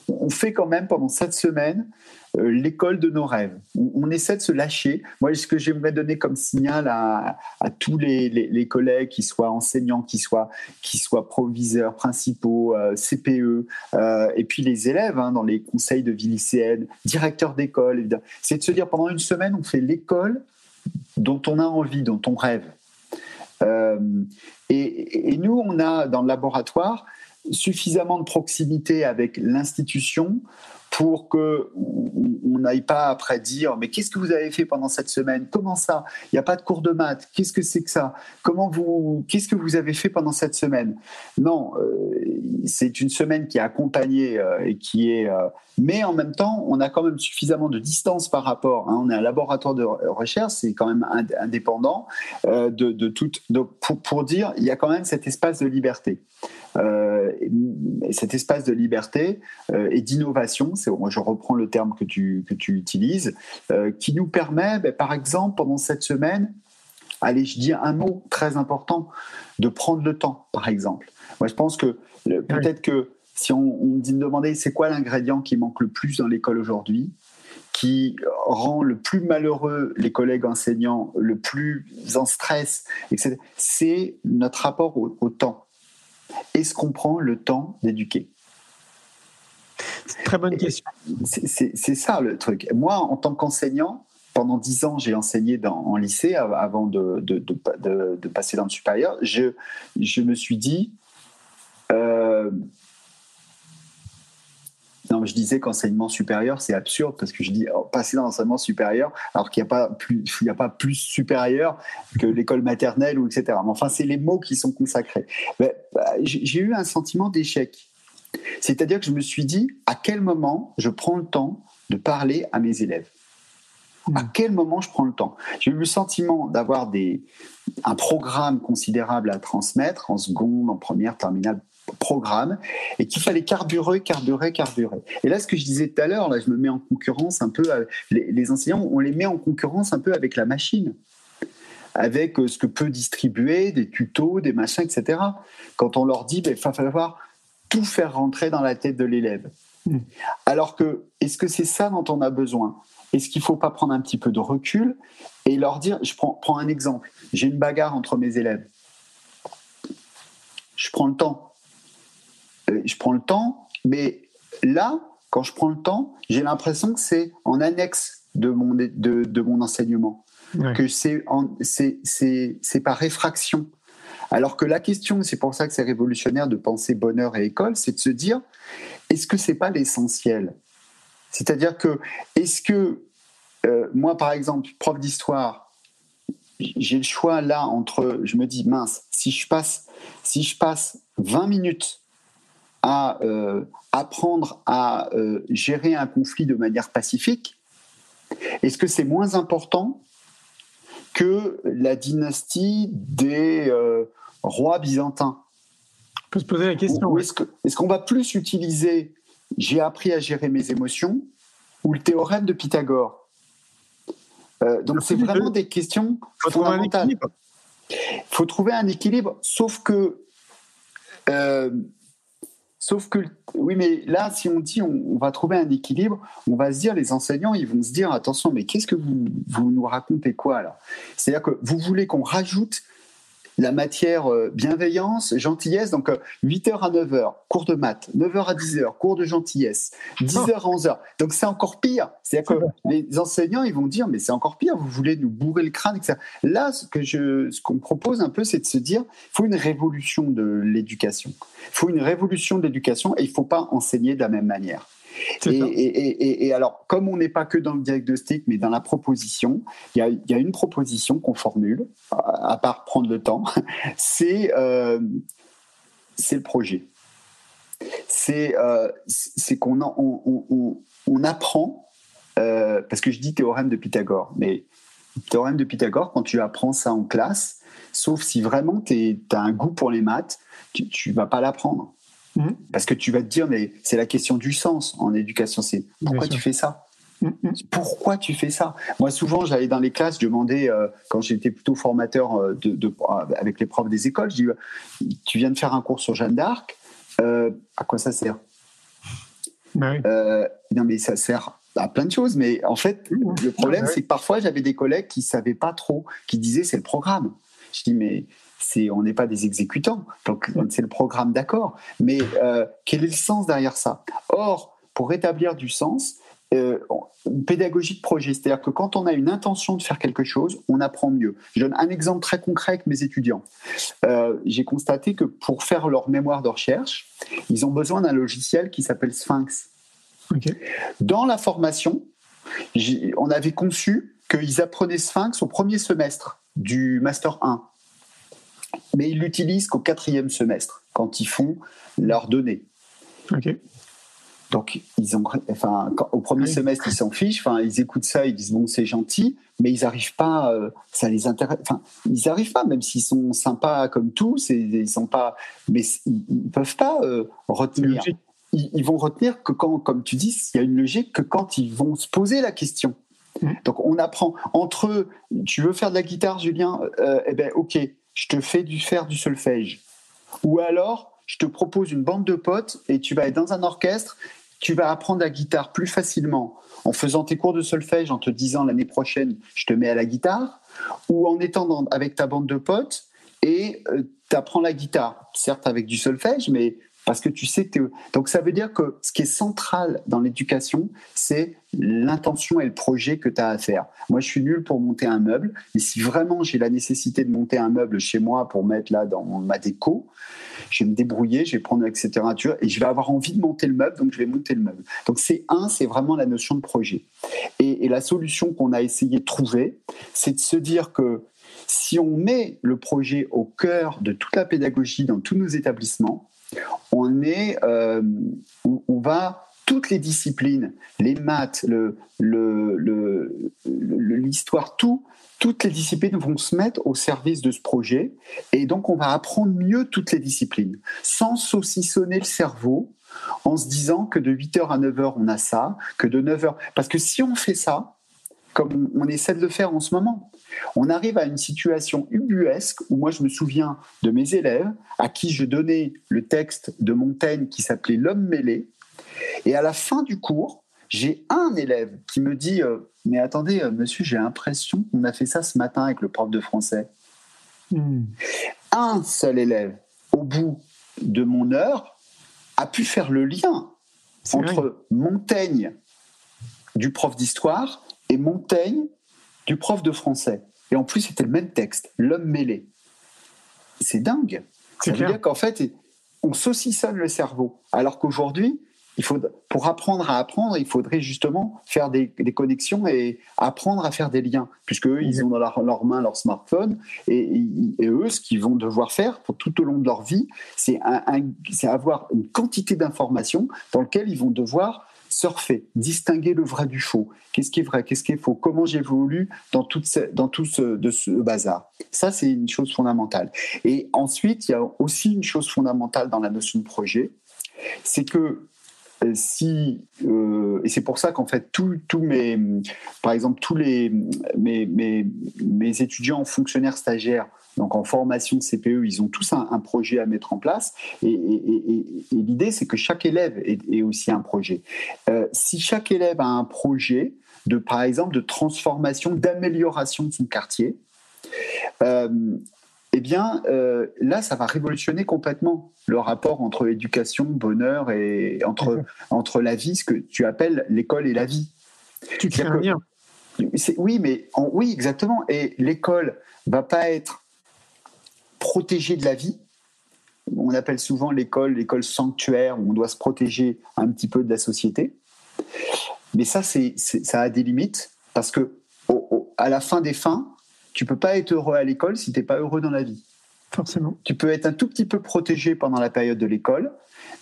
on fait quand même pendant cette semaine euh, l'école de nos rêves. On, essaie de se lâcher. Moi, ce que j'aimerais donner comme signal à, tous les, collègues, qui soient enseignants, qui soient, qui soient proviseurs principaux, euh, CPE, euh, et puis les élèves hein, dans les conseils de vie lycéenne, directeurs d'école, c'est de se dire pendant une semaine, on fait l'école dont on a envie, dont on rêve. et, nous, on a dans le laboratoire suffisamment de proximité avec l'institution pour que on n'aille pas après dire mais qu'est-ce que vous avez fait pendant cette semaine? Comment ça? Il n'y a pas de cours de maths. Qu'est-ce que c'est que ça? Comment vous Qu'est-ce que vous avez fait pendant cette semaine? Non, euh, c'est une semaine qui est accompagnée euh, et qui est. Euh, mais en même temps, on a quand même suffisamment de distance par rapport. Hein, on est un laboratoire de recherche, c'est quand même indépendant de, de tout. pour, pour dire, il y a quand même cet espace de liberté. Euh, cet espace de liberté euh, et d'innovation, je reprends le terme que tu, que tu utilises, euh, qui nous permet, ben, par exemple, pendant cette semaine, allez, je dis un mot très important, de prendre le temps, par exemple. Moi, je pense que peut-être que si on, on me dit de demander c'est quoi l'ingrédient qui manque le plus dans l'école aujourd'hui, qui rend le plus malheureux les collègues enseignants, le plus en stress, etc., c'est notre rapport au temps. Est-ce qu'on prend le temps d'éduquer? Très bonne question. C'est ça le truc. Moi, en tant qu'enseignant, pendant dix ans, j'ai enseigné dans, en lycée avant de, de, passer dans le supérieur. Je, je me suis dit, euh, non, je disais qu'enseignement supérieur, c'est absurde parce que je dis oh, passer dans l'enseignement supérieur alors qu'il n'y a pas plus, il a pas plus supérieur que l'école maternelle ou etc. Mais enfin, c'est les mots qui sont consacrés. Bah, j'ai eu un sentiment d'échec. C'est-à-dire que je me suis dit à quel moment je prends le temps de parler à mes élèves? À hmm. quel moment je prends le temps? J'ai eu le sentiment d'avoir des, un programme considérable à transmettre en seconde, en première, terminale, programme et qu'il fallait carburer, carburer, carburer. Et là, ce que je disais tout à l'heure, là, je me mets en concurrence un peu, les, enseignants, on les met en concurrence un peu avec la machine, avec euh, ce que peut distribuer, des tutos, des machins, etc. Quand on leur dit, il ben, va falloir tout faire rentrer dans la tête de l'élève. Hmm. Alors que, est-ce que c'est ça dont on a besoin? Est-ce qu'il ne faut pas prendre un petit peu de recul et leur dire, je prends, prends un exemple, j'ai une bagarre entre mes élèves. Je prends le temps je prends le temps, mais là, quand je prends le temps, j'ai l'impression que c'est en annexe de mon, de, de mon enseignement, que c'est par réfraction. Alors que la question, c'est pour ça que c'est révolutionnaire de penser bonheur et école, c'est de se dire, est-ce que c'est pas l'essentiel? C'est-à-dire que, est-ce que, euh, moi par exemple, prof d'histoire, j'ai le choix là entre, je me dis, mince, si je passe, si je passe 20 minutes à euh, apprendre à euh, gérer un conflit de manière pacifique, est-ce que c'est moins important que la dynastie des euh, rois byzantins? On peut se poser la question. Est-ce qu'on va plus utiliser j'ai appris à gérer mes émotions ou le théorème de Pythagore? Donc c'est vraiment des questions fondamentales. Il faut trouver un équilibre, sauf que Sauf que, oui, mais là, si on dit on, va trouver un équilibre, on va se dire, les enseignants, ils vont se dire, attention, mais qu'est-ce que vous, nous racontez quoi là? C'est-à-dire que vous voulez qu'on rajoute la matière euh, bienveillance, gentillesse, donc 8h euh, à 9h, cours de maths, 9h à 10h, cours de gentillesse, 10h à 11h. Donc c'est encore pire. C'est-à-dire que les enseignants, ils vont dire, mais c'est encore pire, vous voulez nous bourrer le crâne, etc. Là, ce que je, ce qu'on propose un peu, c'est de se dire, il faut une révolution de l'éducation. Il faut une révolution de l'éducation et il ne faut pas enseigner de la même manière. Et, alors, comme on n'est pas que dans le diagnostic, mais dans la proposition, il y a, une proposition qu'on formule, à part prendre le temps, c'est euh, le projet. C'est euh, qu'on on, on, apprend euh, parce que je dis théorème de Pythagore, mais théorème de Pythagore, quand tu apprends ça en classe, sauf si vraiment tu as un goût pour les maths, tu ne vas pas l'apprendre. Mhm. Parce que tu vas te dire, mais c'est la question du sens en éducation, c'est pourquoi tu fais ça mhm. pourquoi tu fais ça Moi, souvent, j'allais dans les classes, je demandais, euh, quand j'étais plutôt formateur euh, de, avec les profs des écoles, je dis Tu viens de faire un cours sur Jeanne d'Arc, euh, à quoi ça sert bah Non, mais ça sert à plein de choses. Mais en fait, le problème, c'est que parfois, j'avais des collègues qui ne savaient pas trop, qui disaient C'est le programme. Je dis Mais c'est, on n'est pas des exécutants. Donc, c'est le programme, d'accord. Mais euh, quel est le sens derrière ça? Or, pour rétablir du sens, euh, pédagogie de projet, c'est-à-dire que quand on a une intention de faire quelque chose, on apprend mieux. Je donne un exemple très concret avec mes étudiants. Euh, j'ai constaté que pour faire leur mémoire de recherche, ils ont besoin d'un logiciel qui s'appelle Sphinx. Dans la formation, on avait conçu qu'ils apprenaient Sphinx au premier semestre du Master 1 mais ils l'utilisent qu'au quatrième semestre, quand ils font leurs données. Donc, ils ont, enfin, au premier semestre, ils s'en fichent. Enfin, ils écoutent ça, ils disent bon, c'est gentil, mais ils n'arrivent pas. Euh, ça les intéresse. Enfin, ils n'arrivent pas, même s'ils sont sympas comme tous. ils sont pas, mais ils, ne peuvent pas euh, retenir. Ils, vont retenir que quand, comme tu dis, il y a une logique que quand ils vont se poser la question. Mmh. Donc, on apprend entre eux. Tu veux faire de la guitare, Julien? Euh, Eh ben, ok je te fais du faire du solfège. Ou alors, je te propose une bande de potes et tu vas être dans un orchestre, tu vas apprendre la guitare plus facilement en faisant tes cours de solfège, en te disant l'année prochaine, je te mets à la guitare, ou en étant avec ta bande de potes et euh, tu apprends la guitare, certes avec du solfège, mais parce que tu sais que... Donc ça veut dire que ce qui est central dans l'éducation, c'est l'intention et le projet que tu as à faire. Moi, je suis nul pour monter un meuble, mais si vraiment j'ai la nécessité de monter un meuble chez moi pour mettre là dans ma déco, je vais me débrouiller, je vais prendre etc. et je vais avoir envie de monter le meuble, donc je vais monter le meuble. Donc c'est un, c'est vraiment la notion de projet. Et, et la solution qu'on a essayé de trouver, c'est de se dire que si on met le projet au cœur de toute la pédagogie dans tous nos établissements, on est, euh, on, va toutes les disciplines, les maths, l'histoire, tout, toutes les disciplines vont se mettre au service de ce projet. Et donc, on va apprendre mieux toutes les disciplines, sans saucissonner le cerveau, en se disant que de 8h à 9h, on a ça, que de 9h. Parce que si on fait ça, comme on essaie de le faire en ce moment, on arrive à une situation ubuesque où moi je me souviens de mes élèves à qui je donnais le texte de Montaigne qui s'appelait L'homme mêlé. Et à la fin du cours, j'ai un élève qui me dit euh, Mais attendez, euh, monsieur, j'ai l'impression qu'on a fait ça ce matin avec le prof de français. Hmm. Un seul élève, au bout de mon heure, a pu faire le lien entre Montaigne du prof d'histoire et Montaigne du prof de français. Et en plus, c'était le même texte, l'homme mêlé. C'est dingue. Ça veut dire qu'en fait, on saucissonne le cerveau. Alors qu'aujourd'hui, il faut, pour apprendre à apprendre, il faudrait justement faire des, connexions et apprendre à faire des liens, puisque eux, ils ont dans leur, leur main leur smartphone et, eux, ce qu'ils vont devoir faire pour tout au long de leur vie, c'est avoir une quantité d'informations dans lesquelles ils vont devoir surfer, distinguer le vrai du faux. Qu'est-ce qui est vrai, qu'est-ce qui est faux, comment j'évolue dans, dans tout ce bazar? Ça, c'est une chose fondamentale. Et ensuite, il y a aussi une chose fondamentale dans la notion de projet, c'est que euh, si euh, et c'est pour ça qu'en fait tous mes par exemple tous les mes, mes, mes étudiants fonctionnaires stagiaires donc en formation CPE, ils ont tous un, projet à mettre en place. Et, l'idée, c'est que chaque élève ait, aussi un projet. Euh, si chaque élève a un projet de, par exemple, de transformation, d'amélioration de son quartier, euh, eh bien, euh, là, ça va révolutionner complètement le rapport entre éducation, bonheur et entre, entre la vie, ce que tu appelles l'école et la vie. Tu crées un lien. Oui, mais oui, exactement. Et l'école va pas être protéger de la vie. On appelle souvent l'école l'école sanctuaire où on doit se protéger un petit peu de la société. Mais ça, c'est, ça a des limites parce que à la fin des fins, tu peux pas être heureux à l'école si tu n'es pas heureux dans la vie. Forcément. Tu peux être un tout petit peu protégé pendant la période de l'école,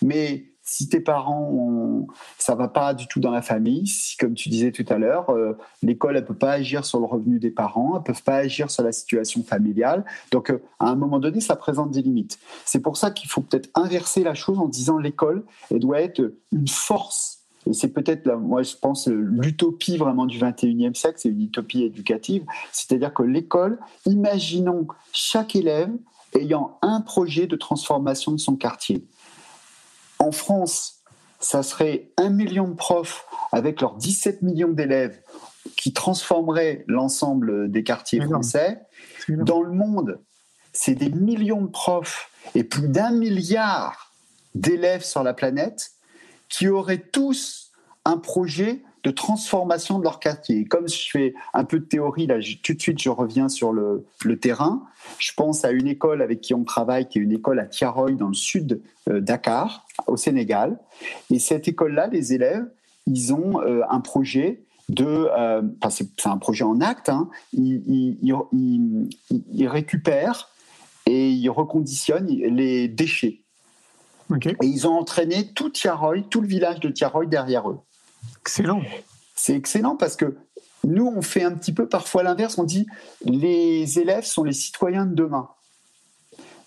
mais si tes parents, ont, ça va pas du tout dans la famille, si, comme tu disais tout à l'heure, euh, l'école, elle peut pas agir sur le revenu des parents, elle peut pas agir sur la situation familiale. Donc, euh, à un moment donné, ça présente des limites. C'est pour ça qu'il faut peut-être inverser la chose en disant l'école, elle doit être une force et c'est peut-être, moi je pense, l'utopie vraiment du 21e siècle, c'est une utopie éducative. C'est-à-dire que l'école, imaginons chaque élève ayant un projet de transformation de son quartier. En France, ça serait un million de profs avec leurs 17 millions d'élèves qui transformeraient l'ensemble des quartiers français. Dans le monde, c'est des millions de profs et plus d'un milliard d'élèves sur la planète qui auraient tous un projet de transformation de leur quartier. comme je fais un peu de théorie, là, tout de suite, je reviens sur le, terrain. Je pense à une école avec qui on travaille, qui est une école à Tiaroy, dans le sud euh, Dakar, au Sénégal. Et cette école-là, les élèves, ils ont euh, un projet de, euh, enfin, c'est un projet en acte, hein. ils, ils, récupèrent et ils reconditionnent les déchets. Et ils ont entraîné tout Tiaroy, tout le village de Tiaroy derrière eux. Excellent. C'est excellent parce que nous, on fait un petit peu parfois l'inverse. On dit les élèves sont les citoyens de demain.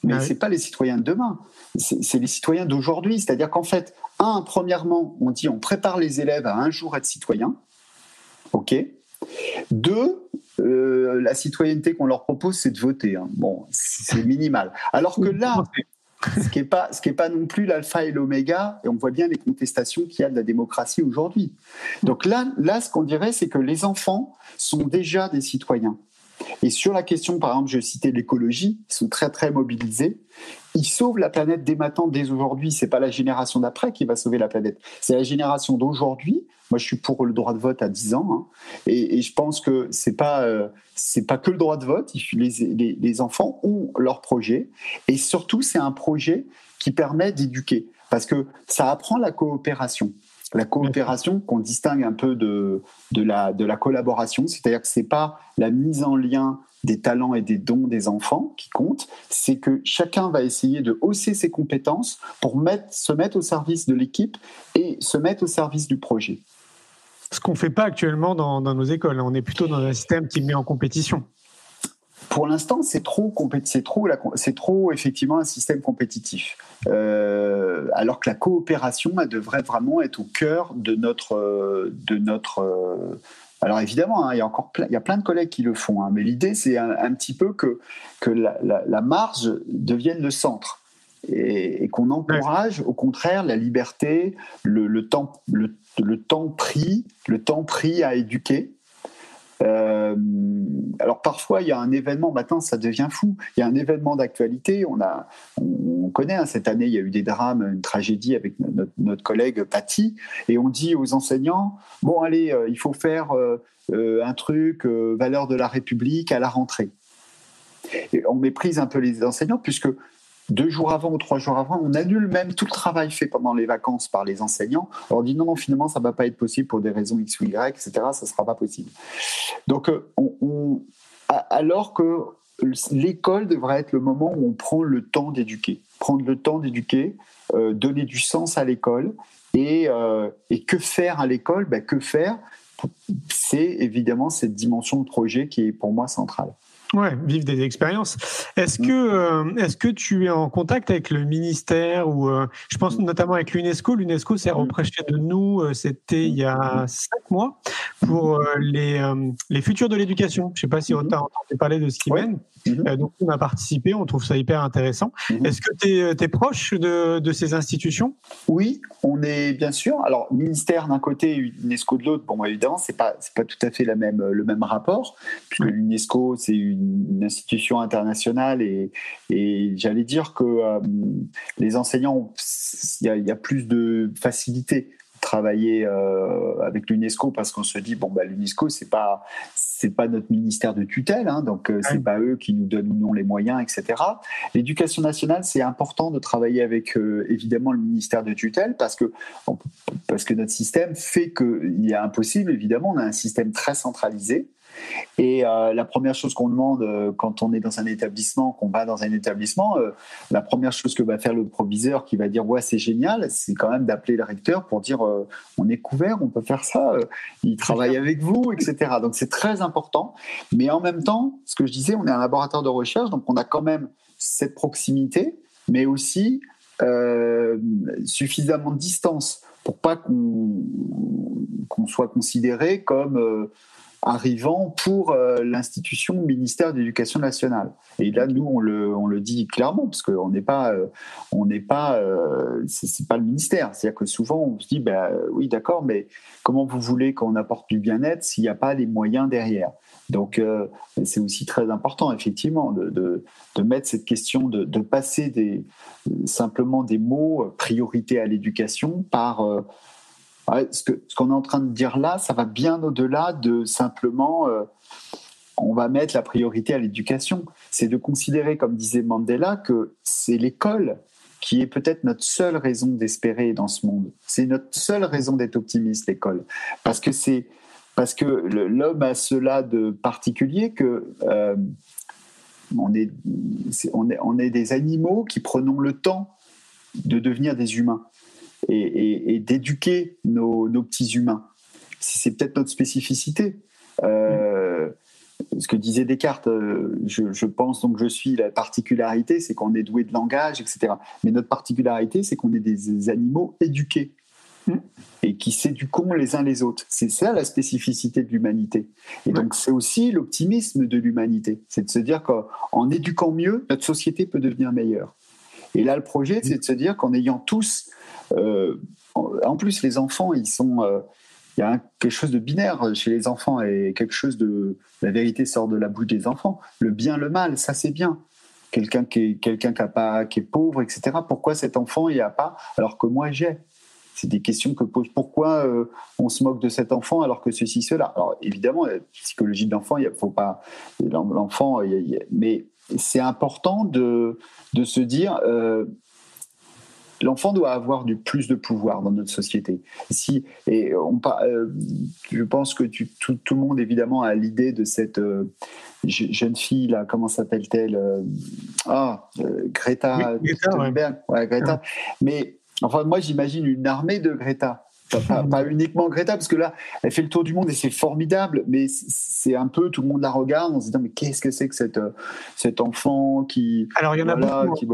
Mais ce n'est pas les citoyens de demain, c'est les citoyens d'aujourd'hui. C'est-à-dire qu'en fait, un, premièrement, on dit on prépare les élèves à un jour être citoyens. OK. Deux, euh, la citoyenneté qu'on leur propose, c'est de voter. Hein. Bon, c'est minimal. Alors que là, ce qui n'est pas, pas non plus l'alpha et l'oméga, et on voit bien les contestations qu'il y a de la démocratie aujourd'hui. Donc là, là, ce qu'on dirait, c'est que les enfants sont déjà des citoyens. Et sur la question, par exemple, je citais l'écologie, ils sont très très mobilisés. Ils sauvent la planète dès maintenant, dès aujourd'hui. C'est pas la génération d'après qui va sauver la planète, c'est la génération d'aujourd'hui. Moi, je suis pour le droit de vote à 10 ans, hein. et, je pense que c'est pas euh, pas que le droit de vote. Les, les enfants ont leur projet, et surtout, c'est un projet qui permet d'éduquer, parce que ça apprend la coopération la coopération qu'on distingue un peu de, de, la, de la collaboration, c'est-à-dire que ce n'est pas la mise en lien des talents et des dons des enfants qui compte, c'est que chacun va essayer de hausser ses compétences pour mettre, se mettre au service de l'équipe et se mettre au service du projet. Ce qu'on ne fait pas actuellement dans, dans, nos écoles, on est plutôt dans un système qui met en compétition pour l'instant, c'est trop, c'est trop, effectivement un système compétitif. Euh, alors que la coopération, devrait vraiment être au cœur de notre, de notre. Euh, alors évidemment, hein, il y a encore plein, il y a plein de collègues qui le font, hein, mais l'idée c'est un, petit peu que que la, marge devienne le centre et, qu'on encourage au contraire la liberté, le, temps, le temps pris, le temps pris à éduquer euh, alors parfois il y a un événement, maintenant ça devient fou, il y a un événement d'actualité, on, a, on, connaît, hein, cette année il y a eu des drames, une tragédie avec notre, collègue Patty, et on dit aux enseignants, bon allez, euh, il faut faire euh, un truc, valeur de la République à la rentrée. Et on méprise un peu les enseignants puisque deux jours avant ou trois jours avant, on annule même tout le travail fait pendant les vacances par les enseignants. On dit non, non, finalement, ça ne va pas être possible pour des raisons X ou Y, etc. Ça ne sera pas possible. Donc, euh, on, alors que l'école devrait être le moment où on prend le temps d'éduquer. Prendre le temps d'éduquer, euh, donner du sens à l'école. Et, euh, et, que faire à l'école? Ben, Que faire? C'est évidemment cette dimension de projet qui est pour moi centrale. Ouais, vivre des expériences. Est-ce que, euh, est-ce que tu es en contact avec le ministère ou euh, je pense notamment avec l'UNESCO. L'UNESCO s'est mm. reproché de nous, euh, c'était il y a cinq mois, pour les, les futurs de l'éducation. Je ne sais pas si mm-hmm. tu as entendu parler de ce qui mène. Mm-hmm. donc, on a participé, on trouve ça hyper intéressant. Mm-hmm. Est-ce que tu es, proche de, de, ces institutions? Oui, on est bien sûr. Alors, ministère d'un côté, UNESCO de l'autre, bon, évidemment, ce n'est pas, pas tout à fait la même, le même rapport, puisque l'UNESCO, c'est une une institution internationale et, j'allais dire que euh, les enseignants, il y, a plus de facilité travailler euh, avec l'UNESCO parce qu'on se dit bon bah l'UNESCO c'est pas c'est pas notre ministère de tutelle hein, donc euh, c'est pas eux qui nous donnent ou non les moyens etc l'éducation nationale c'est important de travailler avec évidemment le ministère de tutelle parce que parce que notre système fait qu'il est impossible évidemment on a un système très centralisé Et euh, la première chose qu'on demande euh, quand on est dans un établissement, qu'on va dans un établissement, euh, la première chose que va faire le proviseur qui va dire ouais c'est génial, c'est quand même d'appeler le recteur pour dire on est couvert, on peut faire ça, il travaille avec vous, etc. Donc c'est très important. Mais en même temps, ce que je disais, on est un laboratoire de recherche, donc on a quand même cette proximité, mais aussi suffisamment de distance pour pas qu'on soit considéré comme arrivant pour euh, l'institution ministère de l'Éducation nationale. Et là, nous, on le, on le dit clairement, parce qu'on n'est pas, euh, on n'est pas, euh, c'est pas le ministère. C'est-à-dire que souvent, on se dit, ben oui, d'accord, mais comment vous voulez qu'on apporte du bien-être s'il n'y a pas les moyens derrière? Donc, c'est aussi très important, effectivement, de, de, de mettre cette question, de, de, passer des, simplement des mots priorité à l'éducation par ce qu'on est en train de dire là, ça va bien au-delà de simplement euh, on va mettre la priorité à l'éducation. C'est de considérer, comme disait Mandela, que c'est l'école qui est peut-être notre seule raison d'espérer dans ce monde. C'est notre seule raison d'être optimiste, l'école. Parce que c'est parce que l'homme a cela de particulier que euh, on, est, on, est, des animaux qui prenons le temps de devenir des humains et, d'éduquer nos, petits humains. C'est peut-être notre spécificité. Euh, ce que disait Descartes, euh, je, pense donc je suis la particularité, c'est qu'on est doué de langage, etc. Mais notre particularité, c'est qu'on est des animaux éduqués et qui s'éduquons les uns les autres. C'est ça la spécificité de l'humanité. Et donc c'est aussi l'optimisme de l'humanité. C'est de se dire qu'en éduquant mieux, notre société peut devenir meilleure. Et là, le projet, c'est de se dire qu'en ayant tous en plus, les enfants, ils sont. Euh, il y a quelque chose de binaire chez les enfants et quelque chose de. La vérité sort de la bouche des enfants. Le bien, le mal, ça c'est bien. Quelqu'un qui est, qui, qui est pauvre, etc. Pourquoi cet enfant il n'y a pas alors que moi j'ai? C'est des questions que pose pourquoi euh, on se moque de cet enfant alors que ceci cela? Alors évidemment la psychologie de l'enfant il faut pas l'enfant mais c'est important de, de se dire l'enfant doit avoir du plus de pouvoir dans notre société. Si et on euh, je pense que tout, le monde évidemment a l'idée de cette euh, jeune fille là, comment s'appelle-t-elle euh, Ah, Greta Thunberg. Greta. Mais enfin, moi j'imagine une armée de Greta. pas, uniquement Greta, parce que là, elle fait le tour du monde et c'est formidable, mais c'est un peu, tout le monde la regarde en se disant, mais qu'est-ce que c'est que cette, cet enfant qui. Alors, il y en a beaucoup. Qui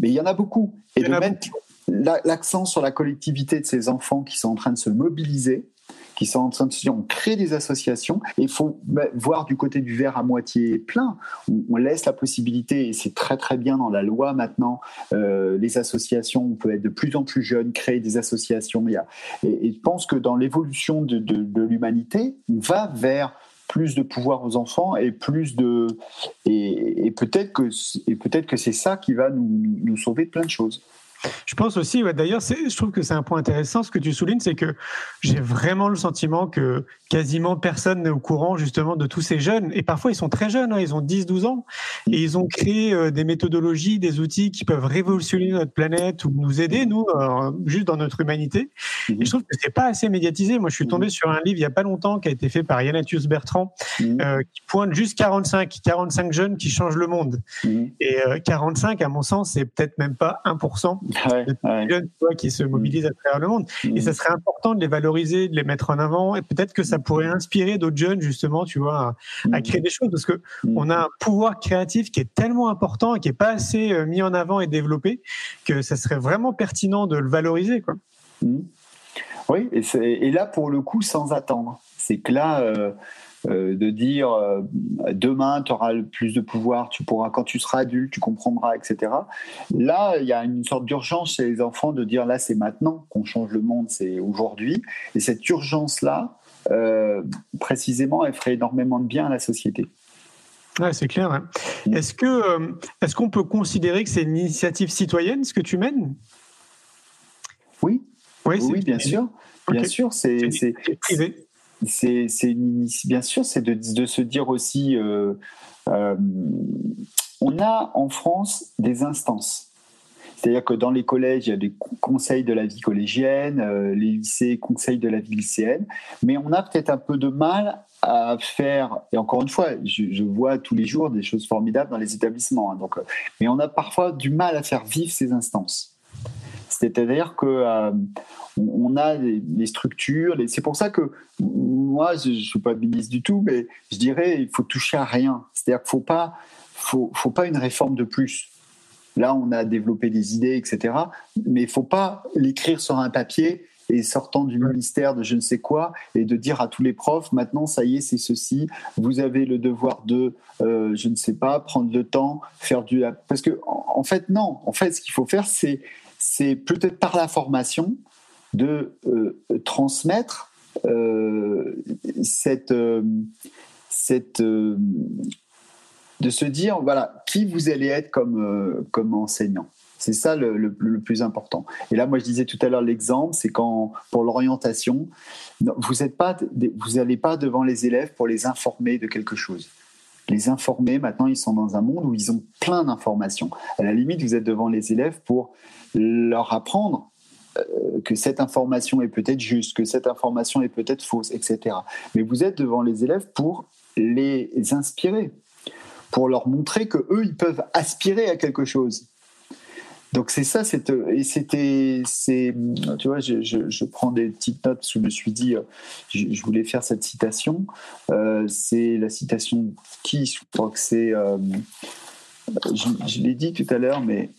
mais il y en a beaucoup. Et de mettre l'accent sur la collectivité de ces enfants qui sont en train de se mobiliser, qui sont en train de se dire on crée des associations et il faut voir du côté du verre à moitié plein. On, laisse la possibilité, et c'est très très bien dans la loi maintenant, euh, les associations, on peut être de plus en plus jeune, créer des associations. Il y a, et, je pense que dans l'évolution de, de l'humanité, on va vers plus de pouvoir aux enfants et plus de et, peut-être que peut-être que c'est ça qui va nous, nous sauver de plein de choses. Je pense aussi, ouais, d'ailleurs, je trouve que c'est un point intéressant ce que tu soulignes, c'est que j'ai vraiment le sentiment que quasiment personne n'est au courant justement de tous ces jeunes. Et parfois, ils sont très jeunes, hein, ils ont 10, 12 ans, et ils ont créé euh, des méthodologies, des outils qui peuvent révolutionner notre planète ou nous aider, nous, euh, juste dans notre humanité. Et je trouve que c'est pas assez médiatisé. Moi, je suis tombé sur un livre il y a pas longtemps qui a été fait par Yannatius Bertrand, euh, qui pointe juste 45, 45 jeunes qui changent le monde. Et 45, à mon sens, c'est peut-être même pas 1% de jeunes qui se mobilisent à travers le monde. Et ça serait important de les valoriser, de les mettre en avant, et peut-être que ça ça pourrait inspirer d'autres jeunes justement, tu vois, à, créer des choses parce que on a un pouvoir créatif qui est tellement important et qui est pas assez euh, mis en avant et développé que ça serait vraiment pertinent de le valoriser, quoi. Oui, et, et, là pour le coup sans attendre. C'est que là. Euh, de dire demain tu auras plus de pouvoir, tu pourras quand tu seras adulte, tu comprendras, etc. Là, il y a une sorte d'urgence chez les enfants de dire là c'est maintenant qu'on change le monde, c'est aujourd'hui. Et cette urgence là, euh, précisément, elle ferait énormément de bien à la société. Ouais, c'est clair. Hein. Mm. Est-ce que euh, est-ce qu'on peut considérer que c'est une initiative citoyenne ce que tu mènes? Oui. Oui, oui bien sûr. Bien sûr, c'est c'est bien sûr, c'est de, se dire aussi, euh, on a en France des instances C'est-à-dire que dans les collèges, il y a des conseils de la vie collégienne, euh, les lycées, conseils de la vie lycéenne, mais on a peut-être un peu de mal à faire, et encore une fois, je, vois tous les jours des choses formidables dans les établissements, hein, donc, euh, mais on a parfois du mal à faire vivre ces instances. C'est-à-dire que euh, on a les, structures. C'est pour ça que moi, je ne suis pas ministre du tout, mais je dirais il faut toucher à rien. C'est-à-dire qu'il ne faut pas, faut, faut pas une réforme de plus. Là, on a développé des idées, etc. Mais il ne faut pas l'écrire sur un papier et sortant du ministère de je ne sais quoi et de dire à tous les profs maintenant ça y est c'est ceci vous avez le devoir de euh, je ne sais pas prendre le temps faire du parce que en fait non en fait ce qu'il faut faire c'est c'est peut-être par la formation de euh, transmettre euh, cette, euh, cette de se dire voilà qui vous allez être comme, comme enseignant. C'est ça le, plus important. Et là, moi, je disais tout à l'heure l'exemple, c'est quand pour l'orientation, vous n'allez pas, pas devant les élèves pour les informer de quelque chose. Les informer, maintenant, ils sont dans un monde où ils ont plein d'informations. À la limite, vous êtes devant les élèves pour leur apprendre euh, que cette information est peut-être juste, que cette information est peut-être fausse, etc. Mais vous êtes devant les élèves pour les inspirer, pour leur montrer que eux, ils peuvent aspirer à quelque chose. Donc c'est ça, et c'était, c'est, tu vois, je, prends des petites notes parce que je me suis dit, euh, je, voulais faire cette citation. Euh, c'est la citation qui, je crois que c'est, je, je l'ai dit tout à l'heure, mais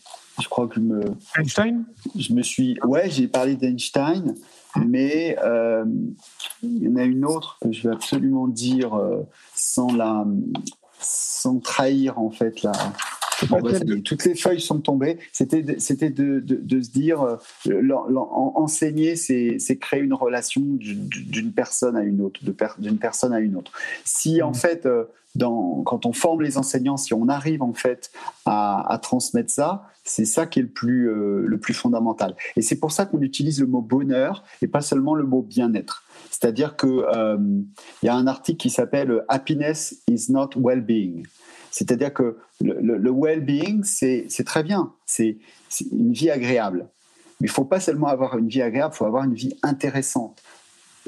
je crois que je me. Einstein? Je me suis. Ouais, j'ai parlé d'Einstein, mais euh, il y en a une autre que je vais absolument dire euh, sans, la, sans trahir, en fait, la. Toutes les feuilles sont tombées. C'était de, c'était de, de, se dire, euh, enseigner, c'est, créer une relation d'une personne à une autre, d'une personne à une autre. Si en mmh. fait, dans, quand on forme les enseignants, si on arrive en fait à, à transmettre ça, c'est ça qui est le plus, euh, le plus fondamental. Et c'est pour ça qu'on utilise le mot bonheur et pas seulement le mot bien-être. C'est-à-dire qu'il euh, y a un article qui s'appelle Happiness is not well-being. C'est-à-dire que le, well-being, c'est très bien, c'est une vie agréable. Mais il ne faut pas seulement avoir une vie agréable, il faut avoir une vie intéressante,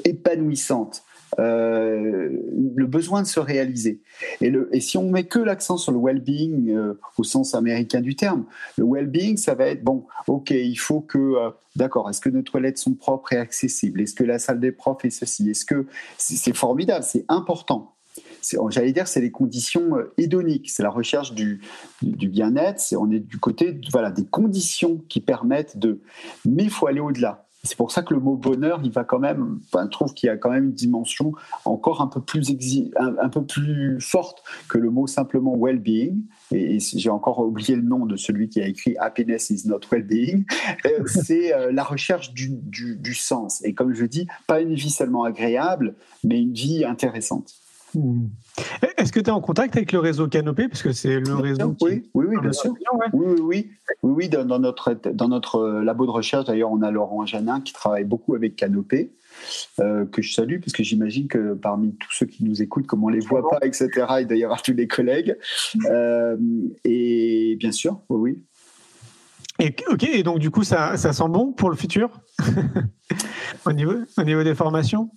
épanouissante. Euh, le besoin de se réaliser. Et, si on met que l'accent sur le well-being euh, au sens américain du terme, le well-being, ça va être bon, ok, il faut que, euh, d'accord, est-ce que nos toilettes sont propres et accessibles? Est-ce que la salle des profs est ceci? Est-ce que c'est formidable, c'est important j'allais dire, c'est les conditions hédoniques, c'est la recherche du, du bien-être, on est du côté voilà, des conditions qui permettent de... Mais il faut aller au-delà. C'est pour ça que le mot bonheur, il va quand même, enfin, je trouve qu'il y a quand même une dimension encore un peu plus, un, peu plus forte que le mot simplement well-being. Et, j'ai encore oublié le nom de celui qui a écrit Happiness is not well-being. Euh, c'est euh, la recherche du, du, sens. Et comme je dis, pas une vie seulement agréable, mais une vie intéressante. Est-ce que tu es en contact avec le réseau Canopé Parce que c'est le réseau. Oui, oui, oui, bien sûr. Oui, oui, oui. oui, dans, notre, dans notre euh, labo de recherche, d'ailleurs, on a Laurent Janin qui travaille beaucoup avec Canopé. Euh, que je salue, parce que j'imagine que parmi tous ceux qui nous écoutent, comme on les voit pas, etc., et d'ailleurs à tous les collègues. Euh, et bien sûr, oui. Et, ok, et donc du coup, ça, ça sent bon pour le futur? Au, niveau, au niveau des formations?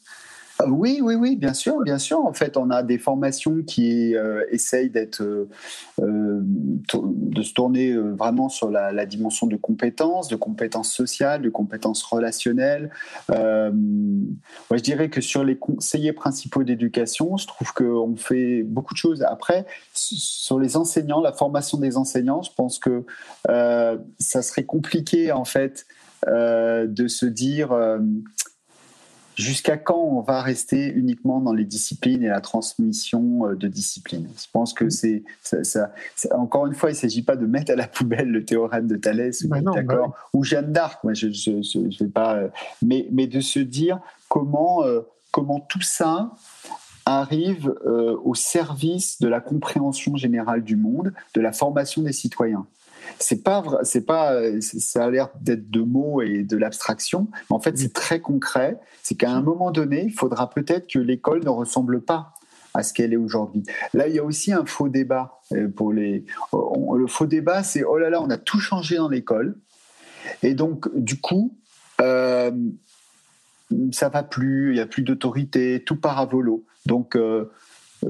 Oui, oui, oui, bien sûr, bien sûr. En fait, on a des formations qui euh, essayent d'être, euh, de se tourner vraiment sur la, dimension de compétences, de compétences sociales, de compétences relationnelles. je dirais que sur les conseillers principaux d'éducation, je trouve qu'on fait beaucoup de choses. Après, sur les enseignants, la formation des enseignants, je pense que ça serait compliqué en fait de se dire jusqu'à quand on va rester uniquement dans les disciplines et la transmission euh, de disciplines? Je pense que c'est ça, encore une fois, il ne s'agit pas de mettre à la poubelle le théorème de Thalès ou, bah bah ou Jeanne d'Arc. Moi, je, je, vais pas, euh, mais, mais de se dire comment euh, comment tout ça arrive au service de la compréhension générale du monde, de la formation des citoyens c'est pas c'est pas ça a l'air d'être de mots et de l'abstraction mais en fait c'est très concret c'est qu'à un moment donné il faudra peut-être que l'école ne ressemble pas à ce qu'elle est aujourd'hui. Là, il y a aussi un faux débat pour les. le faux débat, c'est oh là là, on a tout changé dans l'école, et donc du coup. Euh, ça va plus, il n'y a plus d'autorité, tout part à volo. Donc, euh,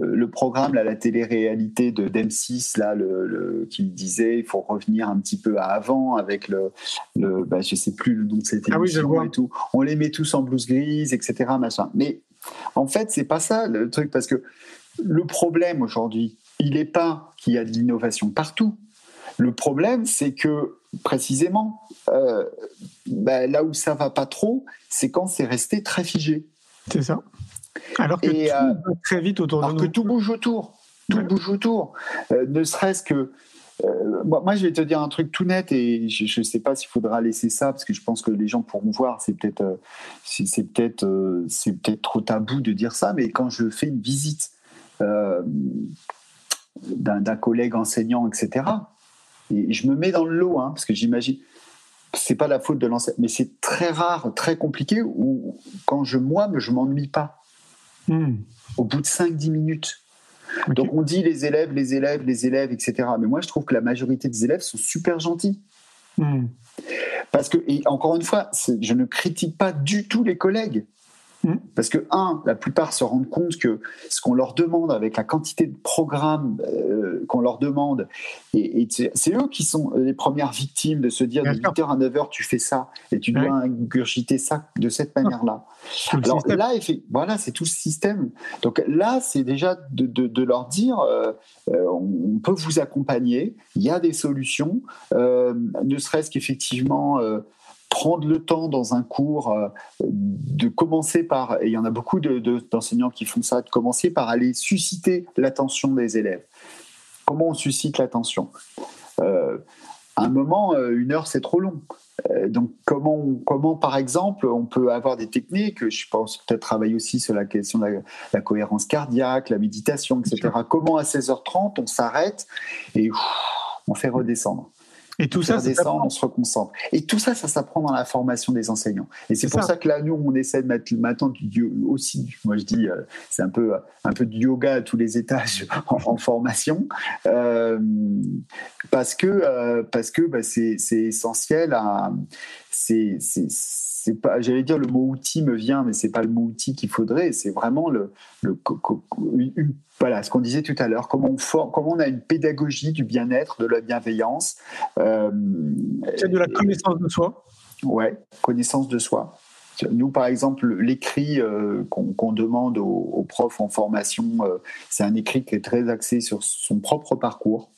le programme, là, la télé-réalité de d'M6, là, le, qui disait il faut revenir un petit peu à avant avec le, le bah, je sais plus le nom de cette ah émission et tout. On les met tous en blouse grise, etc. Machin. Mais en fait, c'est pas ça le truc parce que le problème aujourd'hui, il n'est pas qu'il y a de l'innovation partout. Le problème, c'est que précisément, euh, bah, là où ça va pas trop, c'est quand c'est resté très figé. C'est ça. Alors que tout euh, très vite autour alors que tout bouge autour. Tout bouge autour. Euh, ne serait-ce que. Euh, moi, je vais te dire un truc tout net et je ne sais pas s'il faudra laisser ça parce que je pense que les gens pourront voir. C'est peut-être, c'est peut-être, c'est peut-être trop tabou de dire ça, mais quand je fais une visite d'un collègue enseignant, etc. Et je me mets dans le lot, hein, parce que j'imagine, c'est pas la faute de l'enseignant, mais c'est très rare, très compliqué, où quand je moi, je m'ennuie pas. Hmm. Au bout de 5-10 minutes. Donc on dit les élèves, les élèves, les élèves, etc. Mais moi je trouve que la majorité des élèves sont super gentils. Hmm. Parce que, et encore une fois, je ne critique pas du tout les collègues. Hmm. Parce que, un, la plupart se rendent compte que ce qu'on leur demande avec la quantité de programmes euh, qu'on leur demande, et, c'est eux qui sont les premières victimes de se dire de 8h à 9h, tu fais ça, et tu dois ingurgiter ça de cette manière-là. Alors là, voilà, c'est tout ce système. Donc là, c'est déjà de, leur dire, euh, euh, on peut vous accompagner, il y a des solutions, ne serait-ce qu'effectivement prendre le temps dans un cours euh, de commencer par, et il y en a beaucoup d'enseignants qui font ça, de commencer par aller susciter l'attention des élèves. Comment on suscite l'attention? Euh, À un moment, euh, une heure, c'est trop long. donc, comment, comment, par exemple, on peut avoir des techniques, je pense peut-être travailler aussi sur la question de la, cohérence cardiaque, la méditation, etc. Comment à 16h30, on s'arrête et on fait redescendre et tout ça, on se reconcentre. Et tout ça, ça s'apprend dans la formation des enseignants. Et c'est pour ça. que là, nous, on essaie de mettre maintenant aussi, moi je dis, euh, c'est un peu, un peu de yoga à tous les étages en, formation, euh, parce que, euh, parce que bah, c'est essentiel à, c'est c'est pas, j'allais dire le mot outil me vient, mais c'est pas le mot outil qu'il faudrait. C'est vraiment le, le voilà ce qu'on disait tout à l'heure. Comment on comment on a une pédagogie du bien-être, de la bienveillance. Euh, c'est de la connaissance de soi. Ouais, connaissance de soi. Nous, par exemple, l'écrit euh, qu'on demande aux, profs en formation, euh, c'est un écrit qui est très axé sur son propre parcours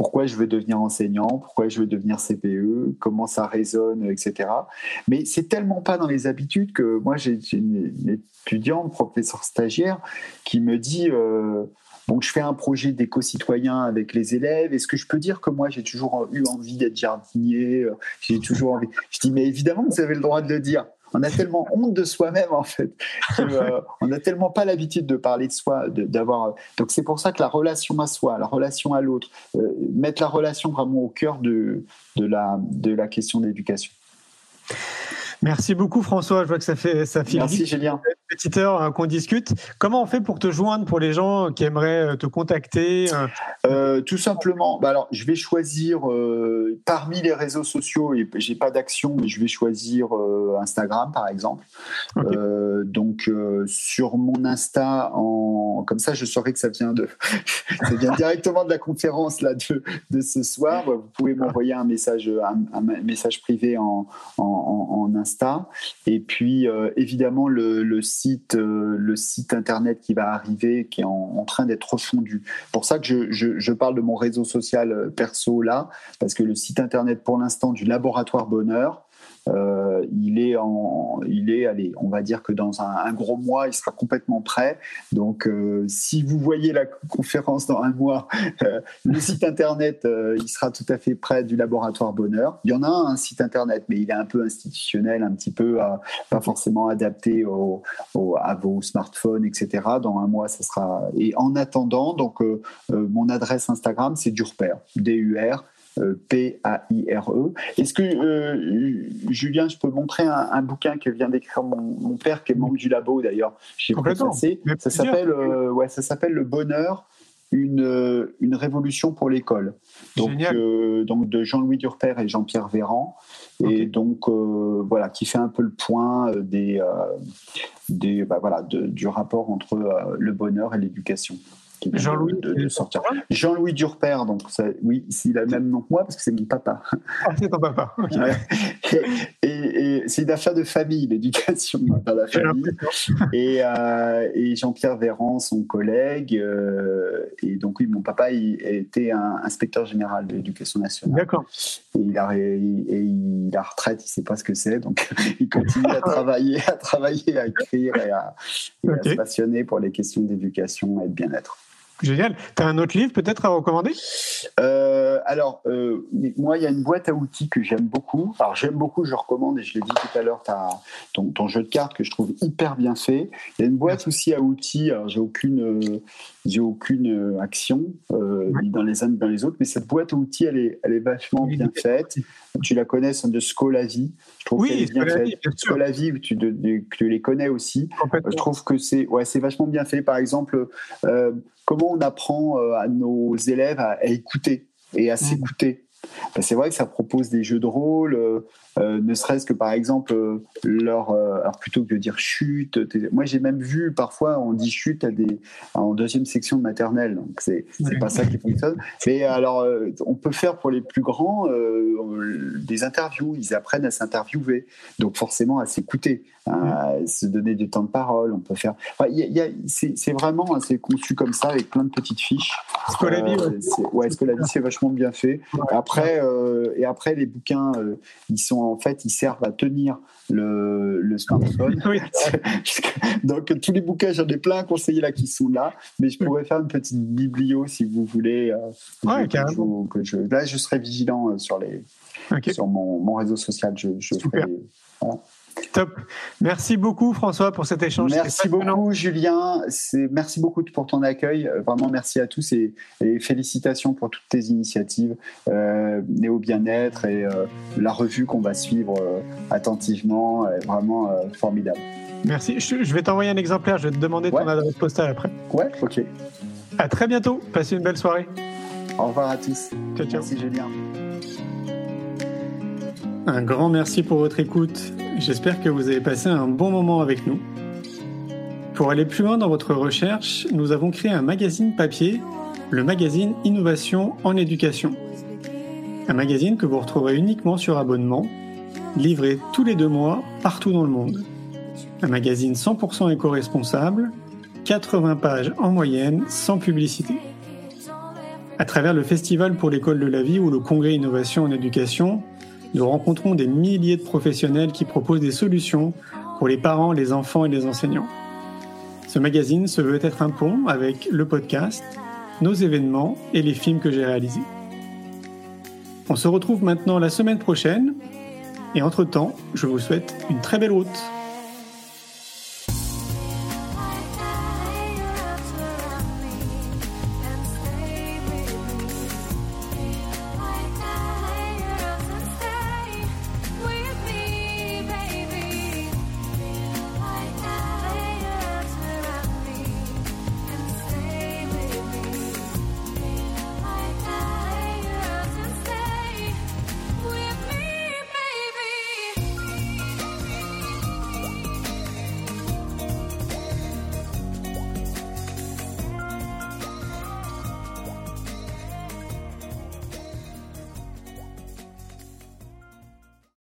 pourquoi je veux devenir enseignant, pourquoi je veux devenir CPE, comment ça résonne, etc. Mais c'est tellement pas dans les habitudes que moi j'ai une, étudiante, professeur stagiaire, qui me dit euh, je fais un projet d'éco-citoyen avec les élèves. Est-ce que je peux dire que moi j'ai toujours eu envie d'être jardinier? J'ai toujours envie. Je dis mais évidemment vous avez le droit de le dire on a tellement honte de soi-même en fait, euh, on n'a tellement pas l'habitude de parler de soi, d'avoir. Donc c'est pour ça que la relation à soi, la relation à l'autre, euh, mettre la relation vraiment au cœur de, de, la, de la question d'éducation. Merci beaucoup François, je vois que ça fait ça file Merci Julien. Petite heure hein, qu'on discute. Comment on fait pour te joindre pour les gens qui aimeraient euh, te contacter euh? Euh, Tout simplement, bah alors je vais choisir parmi les réseaux sociaux et j'ai pas d'action, mais je vais choisir Instagram par exemple. donc sur mon Insta, en comme ça, je saurai que ça vient de ça vient directement de la conférence là de, de ce soir. Vous pouvez m'envoyer un message un, message privé en, en, en Insta et puis, euh, évidemment, le, site, euh, le site internet qui va arriver, qui est en, train d'être refondu. Pour ça que je, je, parle de mon réseau social euh, perso là, parce que le site internet pour l'instant du laboratoire Bonheur, euh, il est en, il est, allez, on va dire que dans un, gros mois, il sera complètement prêt. Donc, euh, si vous voyez la conférence dans un mois, euh, le site internet, il sera tout à fait prêt du laboratoire Bonheur. Il y en a un, site internet, mais il est un peu institutionnel, un petit peu pas forcément adapté à vos smartphones, etc. Dans un mois, ça sera. Et en attendant, donc, mon adresse Instagram, c'est Durper, D-U-R P-A-I-R-E. Est-ce que, Julien, je peux montrer un, bouquin que vient d'écrire mon, père, qui est membre du labo d'ailleurs, chez. Ça s'appelle ouais, ça s'appelle Le bonheur une, une révolution pour l'école. Donc, euh, donc de Jean-Louis Durper et Jean-Pierre Véran. Et donc, euh, voilà, qui fait un peu le point euh, des, des, bah, voilà, du rapport entre le bonheur et l'éducation. Jean-Louis de, sortir. Jean-Louis Durper, donc ça, oui, il a le même nom que moi parce que c'est mon papa. Ah, c'est ton papa. Et, c'est une affaire de famille, l'éducation dans la famille. et, euh, et Jean-Pierre Véran, son collègue. Euh, et donc oui, mon papa il était un inspecteur général de l'éducation nationale. D'accord. Et il a, et, il a retraite, il sait pas ce que c'est, donc il continue à travailler, à travailler, à écrire et à, à se passionner pour les questions d'éducation et de bien-être. Génial. Tu as un autre livre peut-être à recommander? Euh, Alors, euh, moi, il y a une boîte à outils que j'aime beaucoup. Alors, j'aime beaucoup, je recommande, et je l'ai dit tout à l'heure, ton, ton, jeu de cartes que je trouve hyper bien fait. Il y a une boîte aussi à outils. Alors, j'ai aucune, j'ai aucune action euh, ni dans les uns ni dans les autres, mais cette boîte à outils, elle est, elle est vachement bien faite. Tu la connais, c'est de Scolavi. Je trouve oui, qu'elle est bien faite. Scolavi, tu, tu, les connais aussi. Je trouve que c'est ouais, c'est vachement bien fait. Par exemple, comment on apprend euh, à nos élèves à, écouter et à mmh. s'écouter. Ben, c'est vrai que ça propose des jeux de rôle, euh, euh, ne serait-ce que par exemple leur alors plutôt que de dire chute moi j'ai même vu parfois on dit chute à des en deuxième section de maternelle donc c'est c'est pas ça qui fonctionne mais alors on peut faire pour les plus grands des interviews ils apprennent à s'interviewer donc forcément à s'écouter à se donner du temps de parole. On peut faire. c'est vraiment c'est conçu comme ça avec plein de petites fiches. Scolavi, euh, ouais. Scolavi, c'est vachement bien fait. Après, euh, et après les bouquins, euh, ils sont en fait, ils servent à tenir le, le smartphone. Donc tous les bouquins, j'en ai plein conseillés là qui sont là, mais je pourrais faire une petite biblio si vous voulez. ouais, carrément. Que je, là, je serai vigilant sur les sur mon, mon, réseau social. Je, voilà. Top. Merci beaucoup François pour cet échange. Merci beaucoup Julien. Merci beaucoup pour ton accueil. Euh, vraiment merci à tous et, félicitations pour toutes tes initiatives. Euh, Néo Bien-être et euh, la revue qu'on va suivre euh, attentivement. Est vraiment formidable. Merci. Je, vais t'envoyer un exemplaire. Je vais te demander ton adresse postale après. Ouais, ok. À très bientôt. Passez une belle soirée. Au revoir à tous. Ciao, ciao. Merci Julien. Un grand merci pour votre écoute. J'espère que vous avez passé un bon moment avec nous. Pour aller plus loin dans votre recherche, nous avons créé un magazine papier, le magazine Innovation en éducation. Un magazine que vous retrouverez uniquement sur abonnement, livré tous les deux mois partout dans le monde. Un magazine 100% éco-responsable, 80 pages en moyenne, sans publicité. À travers le Festival pour l'école de la vie ou le Congrès Innovation en éducation, nous rencontrons des milliers de professionnels qui proposent des solutions pour les parents, les enfants et les enseignants. Ce magazine se veut être un pont avec le podcast, nos événements et les films que j'ai réalisés. On se retrouve maintenant la semaine prochaine et entre-temps, je vous souhaite une très belle route.